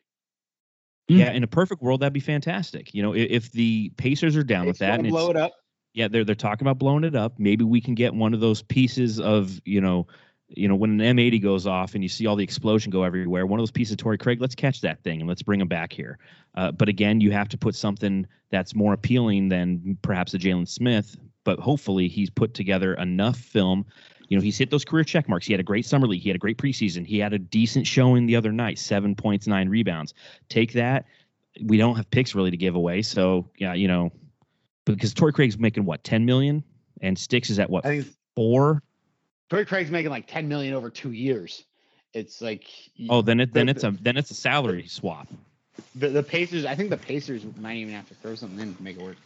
Yeah, in a perfect world, that'd be fantastic. You know, if, if the Pacers are down with that, and blow it up. Yeah, they're they're talking about blowing it up. Maybe we can get one of those pieces of you know you know, when an M80 goes off and you see all the explosion go everywhere, one of those pieces of Torrey Craig, let's catch that thing and let's bring him back here. Uh, but again, you have to put something that's more appealing than perhaps a Jalen Smith. But hopefully, he's put together enough film. You know, he's hit those career check marks. He had a great summer league. He had a great preseason. He had a decent showing the other night, seven points, nine rebounds. Take that. We don't have picks really to give away, so yeah, you know, because Torrey Craig's making what ten million, and Sticks is at what four Torrey Craig's making like 10 million over two years. It's like oh, then it then the, it's a then it's a salary swap. The the Pacers, I think the Pacers might even have to throw something in to make it work.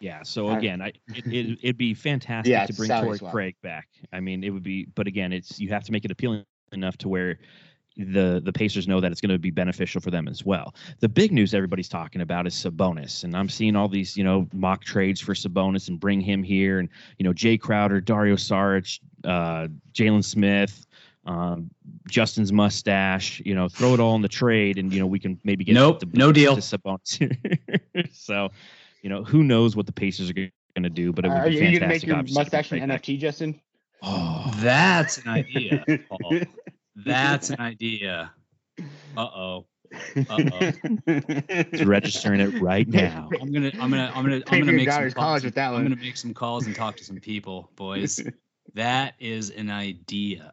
Yeah. So again, I it, it would be fantastic yeah, to bring Torrey Craig back. I mean, it would be, but again, it's you have to make it appealing enough to where the the Pacers know that it's going to be beneficial for them as well. The big news everybody's talking about is Sabonis, and I'm seeing all these you know mock trades for Sabonis and bring him here, and you know Jae Crowder, Dario Saric, uh, Jalen Smith, um, Justin's mustache. You know, throw it all in the trade, and you know we can maybe get Nope, the- no deal. to Sabonis. so, you know, who knows what the Pacers are going to do? But it would Are be you going to fantastic. make your mustache an. NFT, Justin? Oh, That's an idea. Paul. That's an idea. Uh oh. Uh-oh. It's registering it right now. I'm gonna I'm gonna I'm gonna Pay I'm gonna make some calls. with that one. I'm gonna make some calls and talk to some people, boys. that is an idea.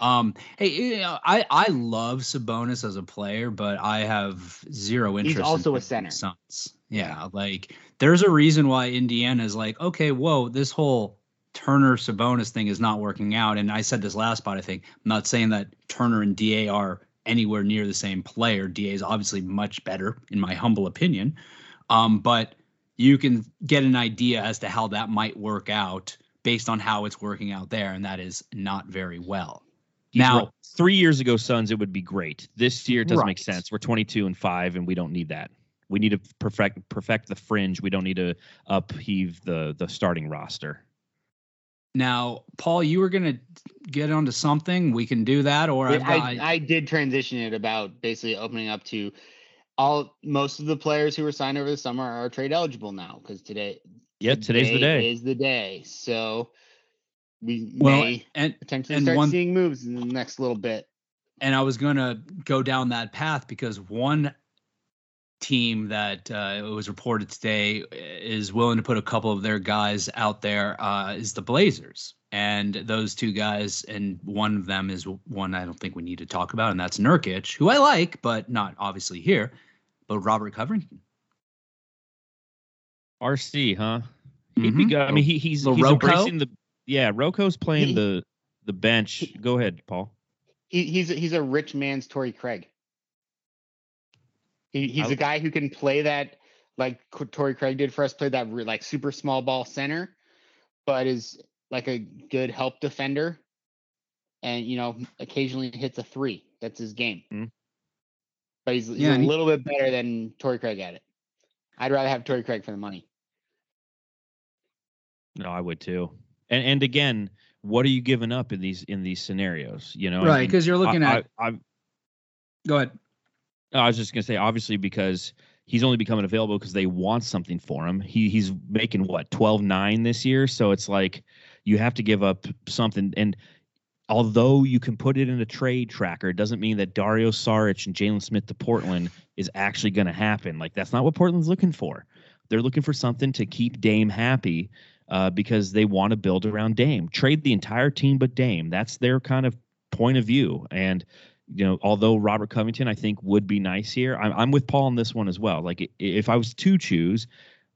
Um, hey, you know, I I love Sabonis as a player, but I have zero interest. He's interest. also in a center. Suns. Yeah, like there's a reason why Indiana is like, okay, whoa, this whole Turner Sabonis thing is not working out. And I said this last spot. I think I'm not saying that Turner and Da are anywhere near the same player. Da is obviously much better, in my humble opinion. Um, but you can get an idea as to how that might work out based on how it's working out there, and that is not very well. He's Now- right. three years ago, Suns, it would be great. This year, it doesn't make sense. We're 22 and five, and we don't need that. We need to perfect perfect the fringe. We don't need to upheave the the starting roster. Now, Paul, you were gonna get onto something. We can do that, or I've got, I, I did transition it about basically opening up to all most of the players who were signed over the summer are trade eligible now because today Yeah, today's the day. is the day. So we well, may and potentially and start one- seeing moves in the next little bit. and I was gonna go down that path because one team that uh, was reported today is willing to put a couple of their guys out there uh, is the Blazers, and those two guys, and one of them is one I don't think we need to talk about, and that's Nurkic, who I like, but not obviously here, but Robert Covington. RC, huh? He'd be Mhm. I mean, he, he's he's Rocco? embracing the yeah. Rocco's playing He- the the bench. Go ahead, Paul. He, he's a- he's a rich man's Torrey Craig. He, he's I- a guy who can play that like K- Torrey Craig did for us, play that like super small ball center, but is like a good help defender, and you know occasionally hits a three. That's his game. Mhm. But he's, he's Yeah, a he- little bit better than Torrey Craig at it. I'd rather have Torrey Craig for the money. No, I would too. And and again, what are you giving up in these in these scenarios? You know, I Right, mean, because you're looking I, at. I, I, go ahead. I was just gonna say, obviously, because he's only becoming available because they want something for him. He he's making what 12-9 this year, so it's like you have to give up something. And although you can put it in a trade tracker, it doesn't mean that Dario Saric and Jalen Smith to Portland is actually to happen. Like that's not what Portland's looking for. They're looking for something to keep Dame happy uh, because they want to build around Dame. Trade the entire team but Dame. That's their kind of point of view. And you know, although Robert Covington I think would be nice here, I'm, I'm with Paul on this one as well. Like if I was to choose,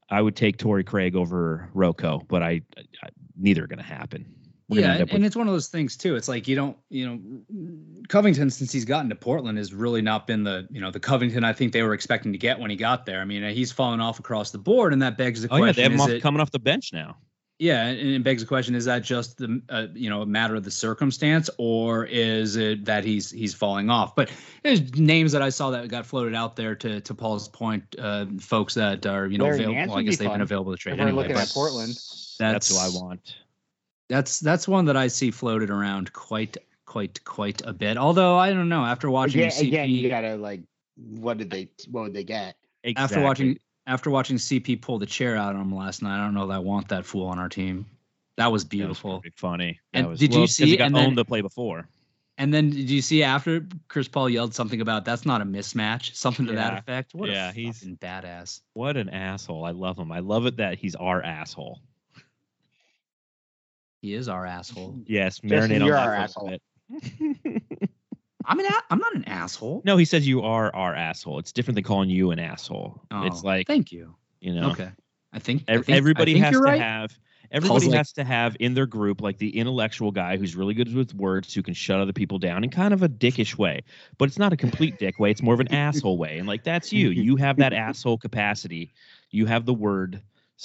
I would take Torrey Craig over Rocco, but I, I neither are going to happen. We're yeah, end and, with- it's one of those things too. It's like you don't, you know, Covington since he's gotten to Portland has really not been the, you know, the Covington I think they were expecting to get when he got there. I mean, he's fallen off across the board, and that begs the oh yeah, question: they have him off, it, coming off the bench now. Yeah, and it begs the question: is that just the, uh, you know, a matter of the circumstance, or is it that he's he's falling off? But there's names that I saw that got floated out there to to Paul's point, uh, folks that are you know Larry available. Well, I guess they've been available to trade if we're anyway. looking but at Portland. That's, who I want. That's that's one that I see floated around quite quite quite a bit. Although I don't know after watching Again, CP again, you gotta like, what did they? What would they get? after watching after watching CP pull the chair out on him last night, I don't know that I want that fool on our team. That was beautiful. That was beautiful. funny. That And was, did you well, it's 'cause see- He got and then- owned the play before. And then did you see after Chris Paul yelled something about that's not a mismatch, something to that effect? What Yeah, a he's- fucking badass. What an asshole! I love him. I love it that he's our asshole. He is our asshole. Yes, Justin, marinate on you're that our asshole. I'm an a- I'm not an asshole. no, he says you are our asshole. It's different than calling you an asshole. Oh, it's like thank you. you know, Okay. I think, I think- I everybody think has to right. have. Everybody has to have in their group like the intellectual guy who's really good with words, who can shut other people down in kind of a dickish way. But it's not a complete dick way. It's more of an asshole way. And like that's you. You have that asshole capacity. You have the word.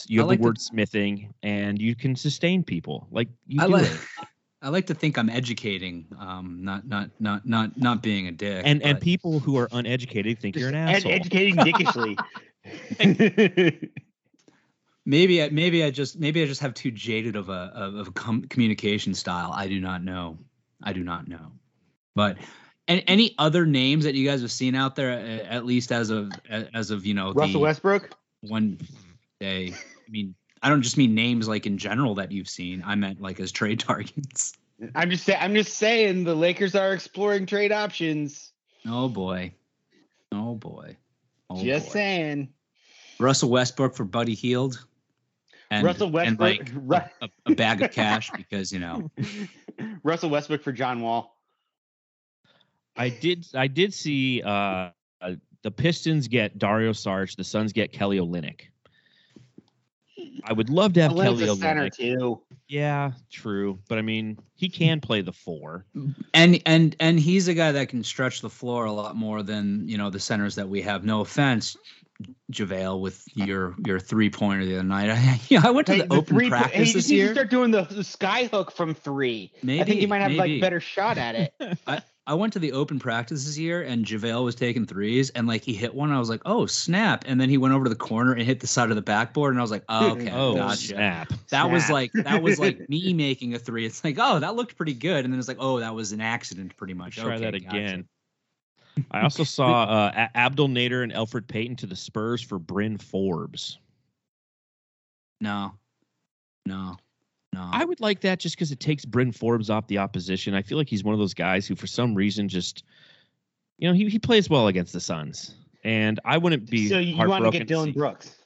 You have like the word smithing, and you can sustain people. Like you I do like it. I like to think I'm educating, um, not not not not not being a dick. And and people who are uneducated think you're an Ed- asshole. educating dickishly. Maybe I maybe I just maybe I just have too jaded of a of, of a com- communication style. I do not know. I do not know. But and any other names that you guys have seen out there, at least as of as of you know Russell the Westbrook. one day. I mean, I don't just mean names like in general that you've seen. I meant like as trade targets. I'm just saying. I'm just saying the Lakers are exploring trade options. Oh boy, oh boy, oh just boy. saying. Russell Westbrook for Buddy Hield. And, Russell and Westbrook. like a, a bag of cash because you know Russell Westbrook for John Wall. I did I did see uh, uh the Pistons get Dario Saric, the Suns get Kelly Olynyk. I would love to have Olynyk's Kelly a center Olynyk. too. Yeah, true, but I mean he can play the four. and and and he's a guy that can stretch the floor a lot more than you know the centers that we have. No offense, JaVale, with your your three pointer the other night. I, yeah, I went to Hey, the, open three, practice hey, this just needs to year. start doing the, the sky hook from three. Maybe, I think Maybe, he might have maybe. like better shot at it. I went to the open practice this year and JaVale was taking threes and like he hit one. I was like, oh snap! And then he went over to the corner and hit the side of the backboard and I was like, oh, okay, Oh gotcha. snap! That was like that was like me making a three. It's like, oh, that looked pretty good, and then it's like, oh, that was an accident, pretty much. Try Okay, that gotcha. again. I also saw uh, Abdel Nader and Elfrid Payton to the Spurs for Bryn Forbes. No, no, no. I um, would like that just because it takes Bryn Forbes off the opposition. I feel like he's one of those guys who, for some reason, just you know he, he plays well against the Suns, and I wouldn't be. so you want to get Dillon see- Brooks?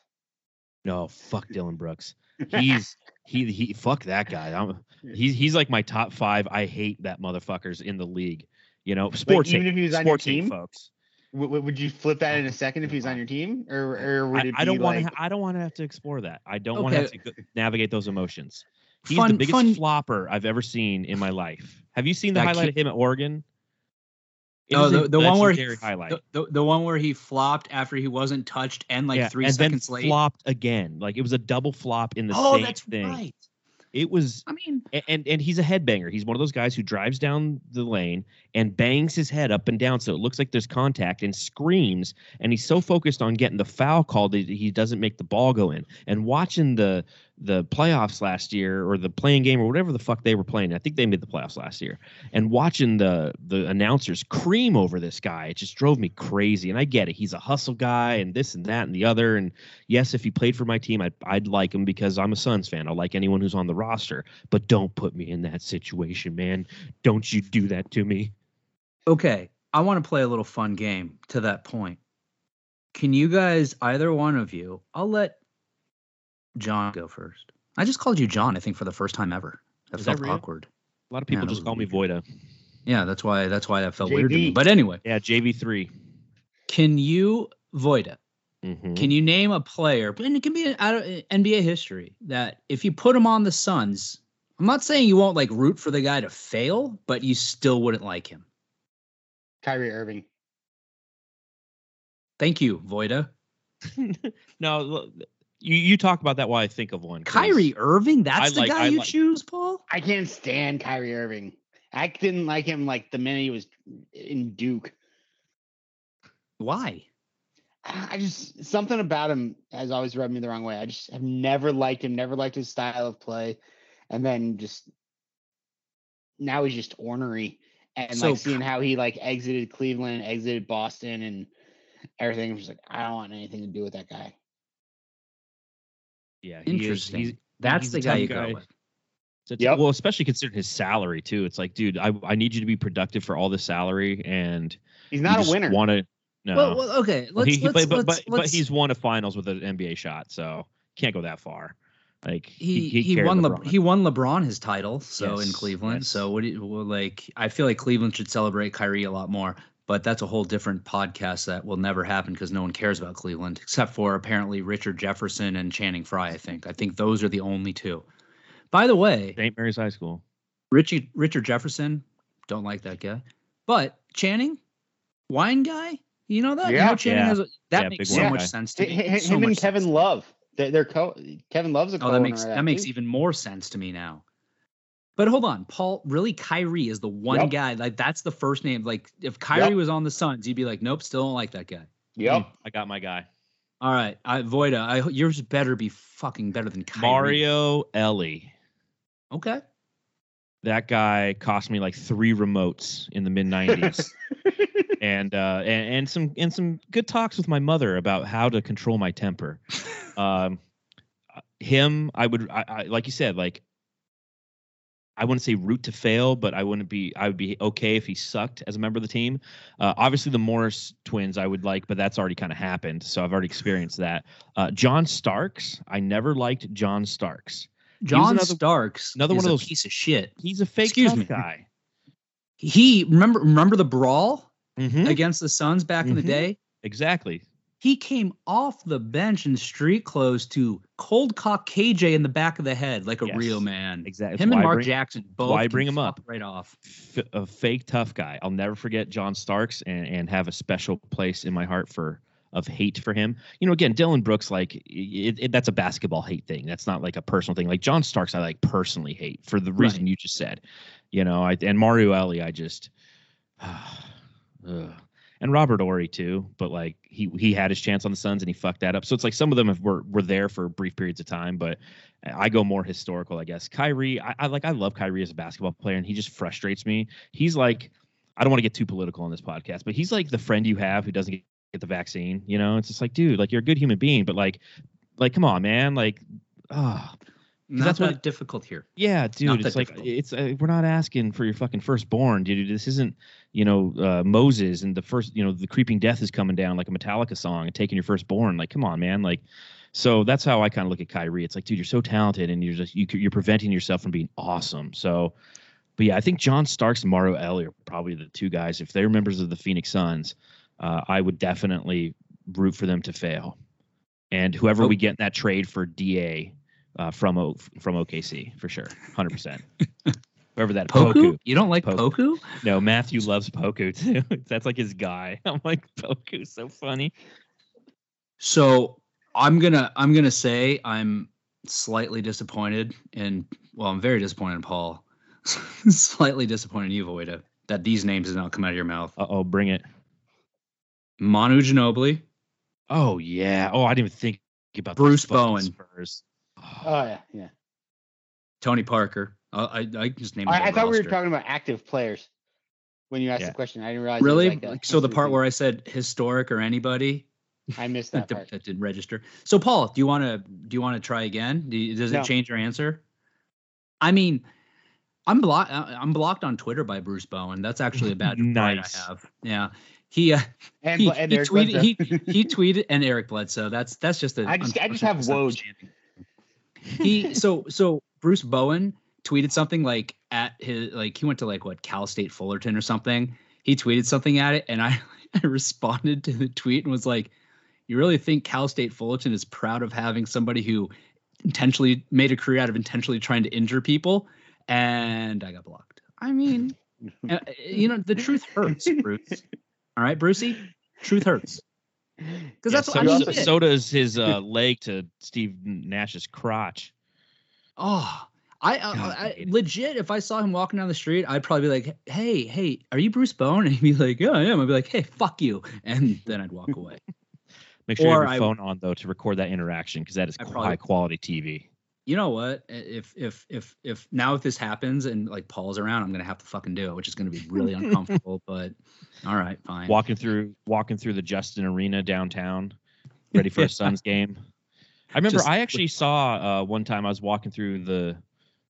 No, fuck Dillon Brooks. He's he he fuck that guy. I'm, he's he's like my top five. I hate that motherfuckers in the league. You know, sports. even if he was on your team? folks. W- w- would you flip that in a second if he's on your team, or or would I, it I don't be want like? to. I don't want to have to explore that. I don't want to have to navigate those emotions. He's the biggest fun- flopper I've ever seen in my life. Have you seen the That highlight kid- of him at Oregon? It No, the, the one where he, highlight. the, the, the one where he flopped after he wasn't touched and like yeah, three and seconds then late. flopped again. Like it was a double flop in the oh, same that's thing. right. It was I mean, A- and and he's a headbanger. He's one of those guys who drives down the lane and bangs his head up and down so it looks like there's contact and screams. And he's so focused on getting the foul call that he doesn't make the ball go in. And watching the the playoffs last year or the playing game or whatever the fuck they were playing, I think they made the playoffs last year. And watching the the announcers cream over this guy, it just drove me crazy. And I get it. He's a hustle guy and this and that and the other. And yes, if he played for my team, I'd, I'd like him because I'm a Suns fan. I like anyone who's on the roster. But don't put me in that situation, man. Don't you do that to me. okay. I want to play a little fun game to that point. Can you guys, either one of you, I'll let John go first. I just called you John, I think, for the first time ever. That Is that felt real? awkward. A lot of people that just was call me. Voita. Yeah, that's why that's why that felt weird to me. But anyway, Yeah, JV3. can you Voita? Mhm. Can you name a player, and it can be out of NBA history, that if you put him on the Suns, I'm not saying you won't like root for the guy to fail, but you still wouldn't like him. Kyrie Irving. Thank you, Voita. no, look, you you talk about that while I think of one. Kyrie Irving, that's I the like- guy I you like- choose, Paul? I can't stand Kyrie Irving. I didn't like him like the minute he was in Duke. Why? I just something about him has always rubbed me the wrong way. I just have never liked him, never liked his style of play, and then just now he's just ornery and So like seeing how he like exited Cleveland, exited Boston, and everything. I'm just like, I don't want anything to do with that guy. Yeah, he is- Interesting. he's- That's he's the a guy you guy. go with. it's a- Yep. Well, especially considering his salary too. It's like, dude, I I need you to be productive for all the salary, and He's not you a winner. Want to? No. Well, well, okay. Let's, he, he- let's, but, but, let's, but, but let's- he's won a finals with an NBA shot, so can't go that far. Like he he, carried won Le- LeBron. he won LeBron his title so in Cleveland. yes. So what do you well, like? I feel like Cleveland should celebrate Kyrie a lot more. But that's a whole different podcast that will never happen because no one cares about Cleveland except for apparently Richard Jefferson and Channing Frye. I think I think those are the only two. By the way, St. Mary's High School. Richie Richard Jefferson, don't like that guy. But Channing, wine guy, you know that? You Yeah. know Channing Yeah. has a, that Yeah, makes so wine much guy. sense to me. h- So him much and Kevin sense. Love, they're, they're co. Kevin Love's a Oh, that co-owner makes of that, makes even more sense to me now. But hold on, Paul. Really, Kyrie is the one Yep. guy. Like that's the first name. Like if Kyrie Yep. was on the Suns, you'd be like, nope, still don't like that guy. Yep. I got my guy. All right, I Voita. I yours better be fucking better than Kyrie. Mario Elie. Okay. that guy cost me like three remotes in the mid '90s, and uh, and and some and some good talks with my mother about how to control my temper. Um, him, I would, I, I like you said, like I wouldn't say root to fail, but I wouldn't be. I would be okay if he sucked as a member of the team. Uh, obviously, the Morris twins I would like, but that's already kind of happened, so I've already experienced that. Uh, John Starks, I never liked John Starks. John another- Starks, another is one of a those- piece of shit. He's a fake Excuse tough me. guy. He remember remember the brawl Mhm. against the Suns back in the Mhm. day. Exactly. He came off the bench in street clothes to cold cock KJ in the back of the head like a Yes, real man. Exactly. Him and Mark bring- Jackson both. why bring him up? right off. f- a fake tough guy. I'll never forget John Starks and, and have a special place in my heart for of hate for him. You know, again, Dillon Brooks, like it, it, that's a basketball hate thing. That's not like a personal thing. Like John Starks, I like personally hate for the reason Right. you just said. You know, I and Mario Elie, I just. ugh. And Robert Horry too, but like he he had his chance on the Suns and he fucked that up. So it's like some of them have, were were there for brief periods of time, but I go more historical, I guess. Kyrie, I, I like I love Kyrie as a basketball player, and he just frustrates me. He's like, I don't want to get too political on this podcast, but he's like the friend you have who doesn't get, get the vaccine. You know, it's just like, dude, like you're a good human being, but like, like come on, man, like, ah, Not that's that what- difficult here. yeah, dude, it's like difficult. it's uh, we're not asking for your fucking firstborn, dude. This isn't you know uh, Moses and the first you know the creeping death is coming down like a Metallica song and taking your firstborn. Like, come on, man, like. So that's how I kind of look at Kyrie. It's like, dude, you're so talented, and you're just you, you're preventing yourself from being awesome. So, but yeah, I think John Starks and Mario Elie are probably the two guys. If they're members of the Phoenix Suns, uh, I would definitely root for them to fail. And whoever Oh. we get in that trade for Da uh, from o, from OKC for sure, hundred percent. Whoever that Poku? Poku. You don't like Poku. Poku? No, Matthew loves Poku too. That's like his guy. I'm like Poku's so funny. So I'm gonna I'm gonna say I'm slightly disappointed and well I'm very disappointed in Paul, slightly disappointed in you Voita that these names did not come out of your mouth. Uh oh, bring it. Manu Ginobili, Oh yeah. Oh, I didn't even think about Bruce those fucking Bowen. Spurs. Oh yeah, yeah. Tony Parker. Uh, I I just named. I, I thought we were talking about active players when you asked Yeah. the question. I didn't realize. Really? like a so the part where I said historic or anybody I missed that, that part. that didn't register. So Paul, do you want to do you want to try again? Do you, does it change your answer? I mean, I'm blocked. I'm blocked on Twitter by Bruce Bowen. That's actually a bad of pride Nice. I have. Yeah, he uh, And, he, and he Eric tweeted he, Bledsoe. he tweeted and Eric Bledsoe. That's that's just a I just- I just have Woj. He so so Bruce Bowen tweeted something like at his like he went to like what Cal State Fullerton or something. He tweeted something at it, and I, I responded to the tweet and was like, "You really think Cal State Fullerton is proud of having somebody who intentionally made a career out of intentionally trying to injure people?" And I got blocked. I mean, uh, you know, the truth hurts, Bruce. All right, Brucey, truth hurts. Because Yeah, that's what so, I mean. also- so does his uh, leg to Steve Nash's crotch. Oh, I, I, I I legit. If I saw him walking down the street, I'd probably be like, "Hey, hey, are you Bruce Bone?" And he'd be like, "Yeah, I am." I'd be like, "Hey, fuck you," and then I'd walk away. Make sure you Or have I- your phone on though to record that interaction because that is probably- high quality TV. You know what? If if if if now if this happens and like Paul's around, I'm gonna have to fucking do it, which is gonna be really uncomfortable. But all right, fine. Walking through walking through the Justin Arena downtown, ready for a Suns game. I remember Just- I actually saw uh, one time I was walking through the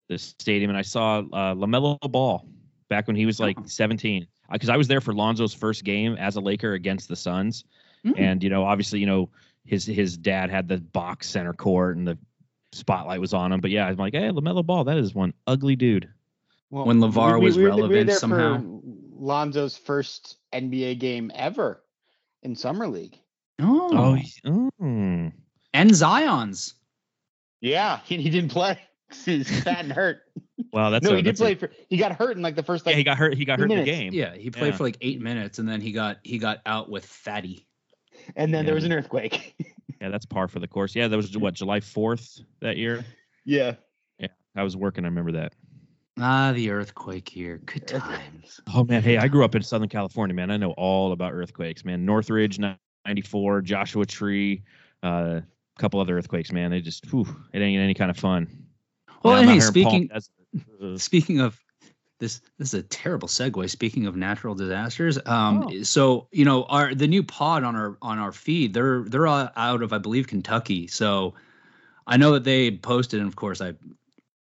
the stadium and I saw uh, LaMelo Ball back when he was like Oh. 17 because I was there for Lonzo's first game as a Laker against the Suns. Mm. and you know obviously you know his his dad had the box center court and the spotlight was on him but yeah i'm like hey lamelo ball that is one ugly dude Well, When LeVar was we relevant there somehow. Lonzo's first NBA game ever in summer league. oh, he's- mm. and Zion's. Yeah, he, he didn't play. He's fat and hurt. well that's no, a, he did that's a- play for. He got hurt in like the first like yeah he got hurt he got two hurt in the game Yeah, he played Yeah. for like eight minutes, and then he got he got out with Fatty. and then there was an earthquake. yeah that's par for the course yeah that was what july 4th that year yeah. Yeah, i was working i remember that Ah, the earthquake here. Good times. oh man hey i grew up in southern california man i know all about earthquakes man northridge 94 joshua tree uh, a couple other earthquakes man they just whew, it ain't any kind of fun Well, I'm hey, out here in Palm speaking speaking of this this is a terrible segue. Speaking of natural disasters, um, Oh. so you know our the new pod on our on our feed, they're they're out of I believe Kentucky. So I know that they posted, and of course I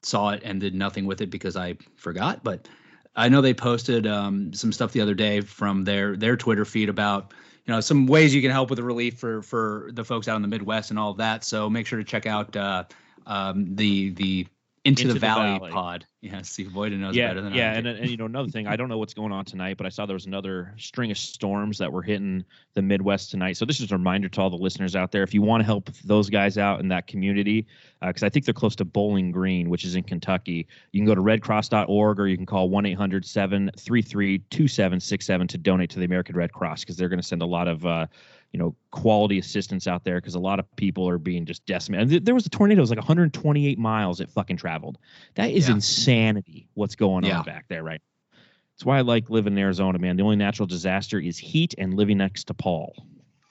saw it and did nothing with it because I forgot. But I know they posted um, some stuff the other day from their their Twitter feed about you know some ways you can help with the relief for for the folks out in the Midwest and all of that. So make sure to check out uh, um, the the into, Into the, the Valley, Valley. pod. Yeah, Steve Boyden knows yeah, better than yeah, I and do. and you know another thing, I don't know what's going on tonight, but I saw there was another string of storms that were hitting the Midwest tonight. So this is a reminder to all the listeners out there: if you want to help those guys out in that community, because I think they're close to Bowling Green, which is in Kentucky, you can go to redcross.org or you can call one 800 733 2767 to donate to the American Red Cross because they're going to send a lot of. Uh, you know, quality assistance out there because a lot of people are being just decimated. And th- there was a tornado, it was like 128 miles it fucking traveled. That is Yeah. insanity what's going Yeah. on back there right now. That's why I like living in Arizona, man. The only natural disaster is heat and living next to Paul.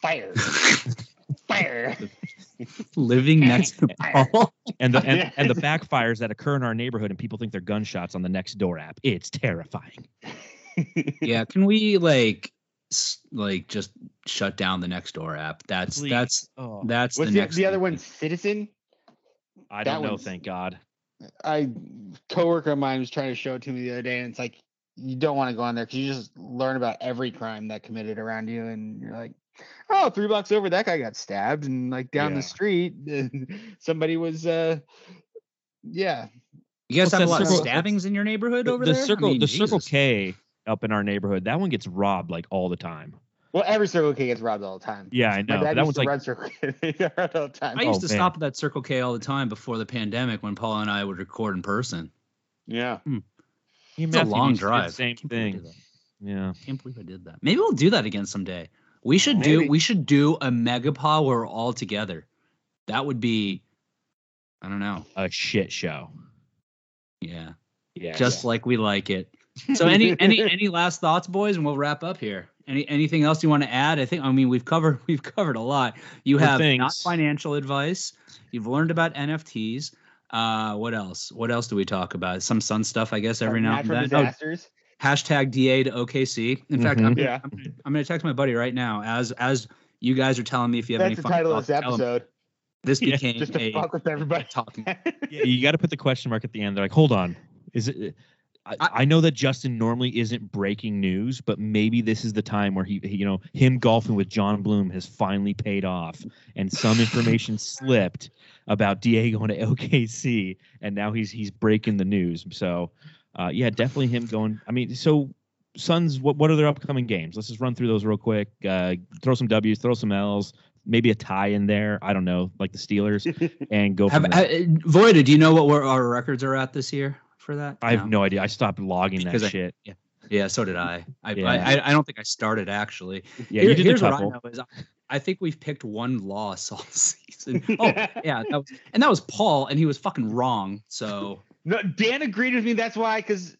Fire. Fire. Living next to Paul. And the and, and the backfires that occur in our neighborhood and people think they're gunshots on the next door app. It's terrifying. yeah, can we like s- like just shut down the next door app? That's Please. that's Oh, that's What's the the, next the other one? Citizen. I don't know, thank God. I coworker of mine was trying to show it to me the other day, and it's like you don't want to go on there because you just learn about every crime that committed around you, and you're like, oh, three blocks over, that guy got stabbed, and like down Yeah. the street, somebody was, uh, yeah, You guys What's have a that lot of stabbings in your neighborhood over the there? I circle mean, the Circle K up in our neighborhood, that one gets robbed like all the time. well, every Circle K gets robbed all the time. Yeah, I know. but dad That one's like run Circle K they got robbed all the time. I used Oh, to man. stop at that Circle K all the time before the pandemic when Paul and I would record in person. yeah, hmm. you It's a long used to do the drive. Same Can't believe I thing. Yeah. Can't believe I did that. Maybe we'll do that again someday. We should do we should do a megapod where we're all together. That would be I don't know. A shit show. Yeah. Yeah. Just like we like it. So any any any last thoughts, boys, and we'll wrap up here. Any anything else you want to add? I think I mean we've covered we've covered a lot. You Good have not financial advice. You've learned about NFTs. Uh, what else? What else do we talk about? Some sun stuff, I guess, every now and natural then. Oh, disasters. hashtag DA to OKC. In fact, I'm. Yeah. I'm, gonna- I'm going to text my buddy right now as as you guys are telling me if you have That's any the fun title of this episode. This Yeah, became Just to a fuck with everybody. talking. yeah, you got to put the question mark at the end. They're like, hold on, is it? I, I- know that Justin normally isn't breaking news, but maybe this is the time where he, he, you know, him golfing with John Bloom has finally paid off, and some information slipped about Da going to OKC, and now he's he's breaking the news. So, uh, yeah, definitely him going. I mean, so Suns, what what are their upcoming games? Let's just run through those real quick. Uh, throw some W's, throw some L's, maybe a tie in there. I don't know, like the Steelers, and go. Have, there. Voita, do you know what our records are at this year for that? I have no idea. I stopped logging that I- shit. Yeah, so did I. I, Yeah. I, I I don't think I started actually. Yeah, Here- you did here's a what couple. I know is I, I think we've picked one loss all season. Oh yeah, that was, and that was Paul, and he was fucking wrong. So No, Dan agreed with me. That's why, because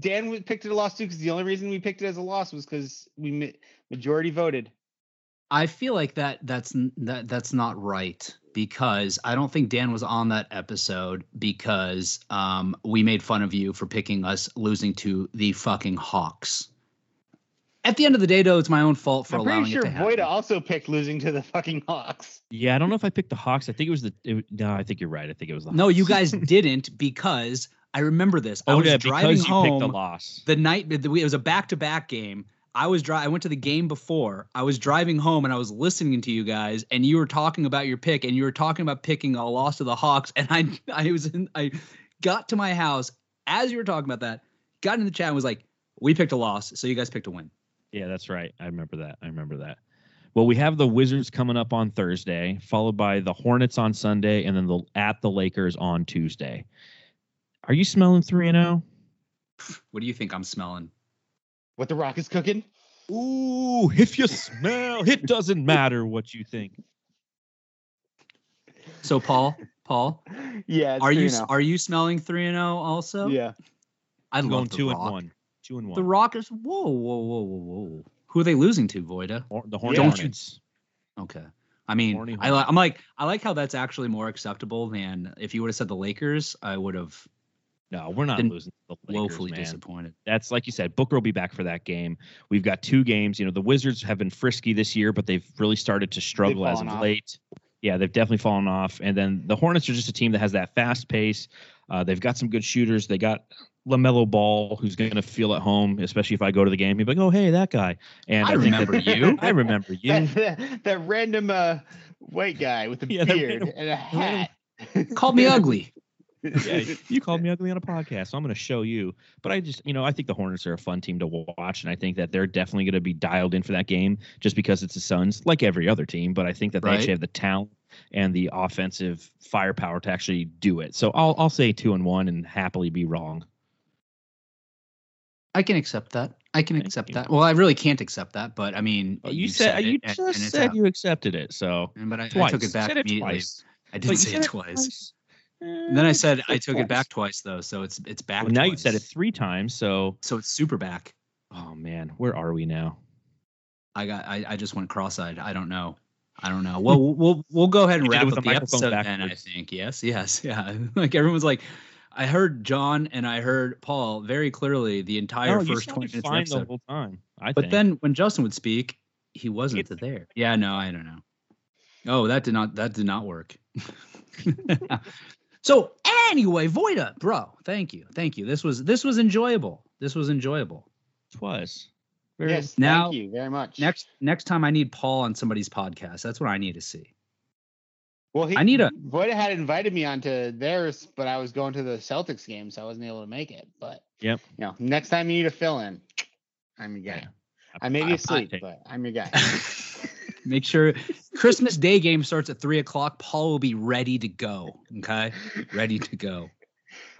Dan picked it a loss too. Because the only reason we picked it as a loss was because we ma- majority voted. I feel like that that's that that's not right because I don't think Dan was on that episode because um, we made fun of you for picking us losing to the fucking Hawks. At the end of the day, though, it's my own fault for I'm allowing pretty sure it to happen. Voita also picked losing to the fucking Hawks. Yeah, I don't know if I picked the Hawks. I think it was the. It, no, I think you're right. I think it was the. No, you guys didn't because I remember this. I Oh was yeah, driving because you home picked the loss. the night it was a back-to-back game. I was dri- I went to the game before. I was driving home and I was listening to you guys, and you were talking about your pick, and you were talking about picking a loss to the Hawks, and I I was in I got to my house as you were talking about that, got in the chat and was like, "We picked a loss, so you guys picked a win." Yeah, that's right. I remember that. I remember that. Well, we have the Wizards coming up on Thursday, followed by the Hornets on Sunday, and then the at the Lakers on Tuesday. Are you smelling three and oh? zero? What do you think I'm smelling? What the Rock is cooking? Ooh, if you smell, it doesn't matter what you think. So Paul, Paul, Yeah, it's are you 3-0. are you smelling three and zero also? Yeah, I I'm love going the two Rock. and one. Two and one. The Rock is whoa whoa whoa whoa whoa. Who are they losing to, Voita? Hor- the Yeah. Hornets. Don't you- Okay. I mean, I li- I'm like I like how that's actually more acceptable than if you would have said the Lakers. I would have No, we're not losing. To the Lakers, Woefully man. disappointed. That's like you said. Booker will be back for that game. We've got two games. You know, the Wizards have been frisky this year, but they've really started to struggle as of off. late. Yeah, they've definitely fallen off. And then the Hornets are just a team that has that fast pace. Uh, they've got some good shooters. They got LaMelo Ball, who's going to feel at home, especially if I go to the game. He'd be like, "Oh, hey, that guy." And I think remember that- you. I remember you. that, that random uh, white guy with a Yeah, beard random- and a hat. Called me ugly. Yeah, you called me ugly on a podcast, so I'm going to show you. But I just, you know, I think the Hornets are a fun team to watch, and I think that they're definitely going to be dialed in for that game just because it's the Suns, like every other team. But I think that they Right. actually have the talent and the offensive firepower to actually do it. So I'll I'll say two and one and happily be wrong. I can accept that. I can Thank accept you. that. Well, I really can't accept that, but I mean, you you've said, you it, and- just and it's said out. you accepted it, so And- but I, I took it back said it immediately. twice. I did you say it twice. And And then I said I took it back twice though, so it's it's back. Well, now you said it three times, so So it's super back. oh man, where are we now? I got. I, I just went cross-eyed. I don't know. I don't know. Well, we'll we'll, we'll go ahead and You wrap with up the the microphone episode then. I think. Yes. Yes. Yeah. Like everyone's like, I heard John and I heard Paul very clearly the entire No, first twenty sounded minutes of the the episode. whole time. I But think. then when Justin would speak, he wasn't It's- there. Yeah. No, I don't know. Oh, that did not. That did not work. so anyway, Voita, bro, thank you, thank you. This was this was enjoyable. This was enjoyable. it was. Very- Yes, Now- thank you very much. Next next time I need Paul on somebody's podcast. That's what I need to see. well, he, I need a- Voita had invited me onto theirs, but I was going to the Celtics game, so I wasn't able to make it. But Yep. you know, next time you need a fill in, I'm your guy. I may be I- I asleep, but I'm your guy. Make sure Christmas Day game starts at three o'clock. Paul will be ready to go. Okay, ready to go.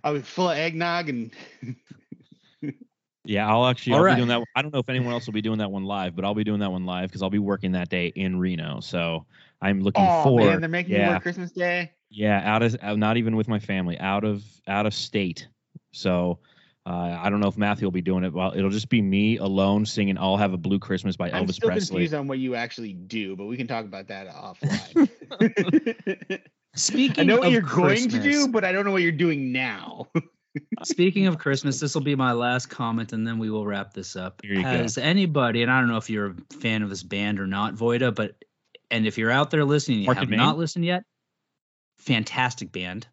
I'll be full of eggnog and Yeah, I'll actually I'll right. be doing that. I don't know if anyone else will be doing that one live, but I'll be doing that one live because I'll be working that day in Reno. So I'm looking oh forward. man, they're making me yeah, work Christmas Day. yeah, out of uh, not even with my family, out of out of state. So uh, I don't know if Matthew will be doing it. Well, it'll just be me alone singing "I'll Have a Blue Christmas" by I'm Elvis still Presley. confused on what you actually do, but we can talk about that offline. Speaking I know what of you're going to do, but I don't know what you're doing now. Speaking of Christmas, this will be my last comment, and then we will wrap this up. Here you go. Has anybody, and I don't know if you're a fan of this band or not, Voita, but and if you're out there listening, you Mark have and not Main? listened yet, fantastic band.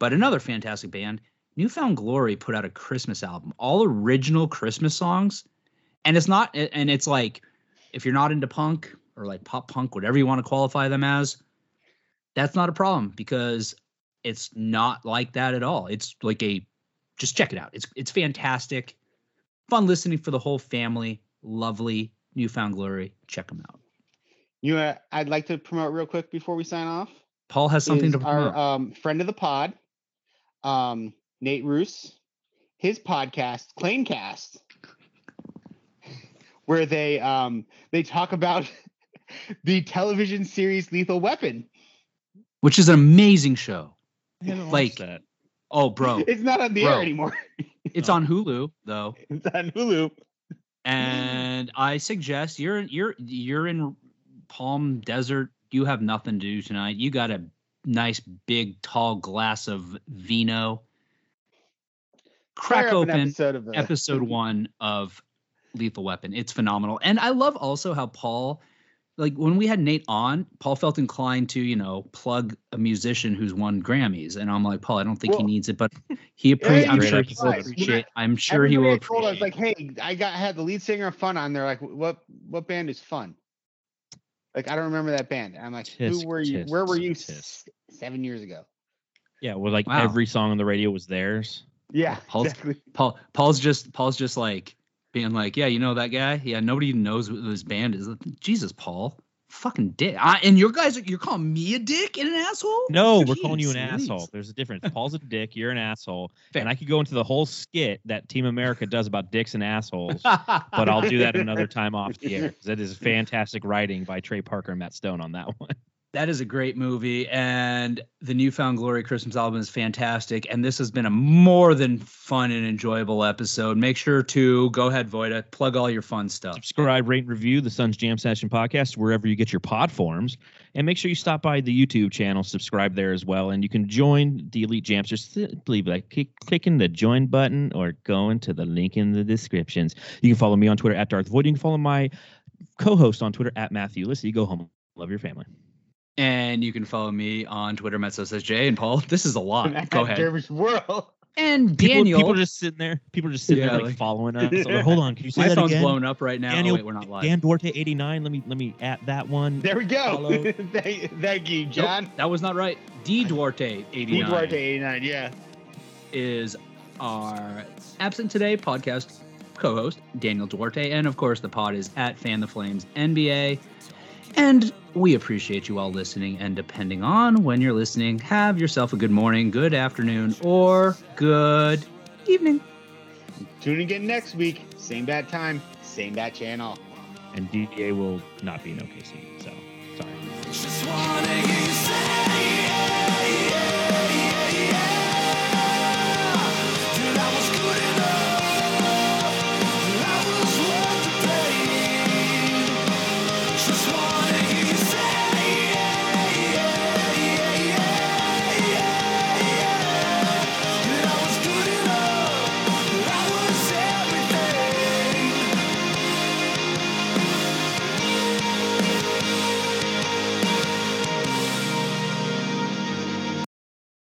But another fantastic band, Newfound Glory, put out a Christmas album, all original Christmas songs, and it's not, and it's like, if you're not into punk or like pop punk, whatever you want to qualify them as, that's not a problem because it's not like that at all. It's like a just check it out. It's it's fantastic. Fun listening for the whole family. Lovely newfound glory. Check them out. You, uh, I'd like to promote real quick before we sign off. Paul has something to promote. Our um, friend of the pod, um, Nate Ruess, his podcast, Claimcast, where they um, they talk about the television series Lethal Weapon. which is an amazing show. I like- that. Oh, bro. It's not on the Bro. air anymore. It's on Hulu though. it's on Hulu. And I suggest you're you're you're in Palm Desert. You have nothing to do tonight. You got a nice big tall glass of vino. Crack Fire up an open episode of the episode one of Lethal Weapon. It's phenomenal. And I love also how Paul, like when we had Nate on, Paul felt inclined to, you know, plug a musician who's won Grammys. And I'm like, Paul, I don't think he needs it, but he appre- I'm sure he will appreciate. I'm sure he will Everybody I was like, hey, I got I had the lead singer of Fun on there. Like, what what band is Fun? Like, I don't remember that band. I'm like, Tisk, who were you? tisk, Where were you tisk. seven years ago? Yeah, well, like Wow. every song on the radio was theirs. Yeah, Paul's- exactly. Paul Paul's just Paul's just like being like, yeah, you know that guy? Yeah, nobody even knows what his band is. Jesus, Paul. Fucking dick. I, and your guys, you're calling me a dick and an asshole? No, we're calling you an Jeez asshole. There's a difference. Paul's a dick. You're an asshole. Fair. And I could go into the whole skit that Team America does about dicks and assholes, but I'll do that another time off the air. That is fantastic writing by Trey Parker and Matt Stone on that one. That is a great movie, and the Newfound Glory Christmas album is fantastic. And this has been a more than fun and enjoyable episode. Make sure to go ahead, Voita, plug all your fun stuff. Subscribe, rate, and review the Suns Jam Session podcast wherever you get your pod forms, and make sure you stop by the YouTube channel, subscribe there as well, and you can join the Elite Jamsters simply by click, clicking the join button or going to the link in the descriptions. You can follow me on Twitter at Darth Void. You can follow my co-host on Twitter at Matthew Lissy. Go home, love your family. And you can follow me on Twitter, Metso says Jay. And Paul, this is a lot. Go ahead. Dervish World. And People, Daniel. people just sitting there. People just sitting Yeah, there like, like- following us. So, hold on, can you say my that phone's again? blowing up right now. Daniel- oh, wait, we're not live. Dan Duarte eighty nine. Let me let me at that one. There we go. Thank, thank you, Nope, John. that was not right. D Duarte 89 D Duarte 89, yeah. is our absent today podcast co-host Daniel Duarte, and of course the pod is at Fan the Flames NBA. And we appreciate you all listening. And depending on when you're listening, have yourself a good morning, good afternoon, or good evening. Tune in again next week. Same bad time, same bad channel. And DA will not be in OKC. So sorry.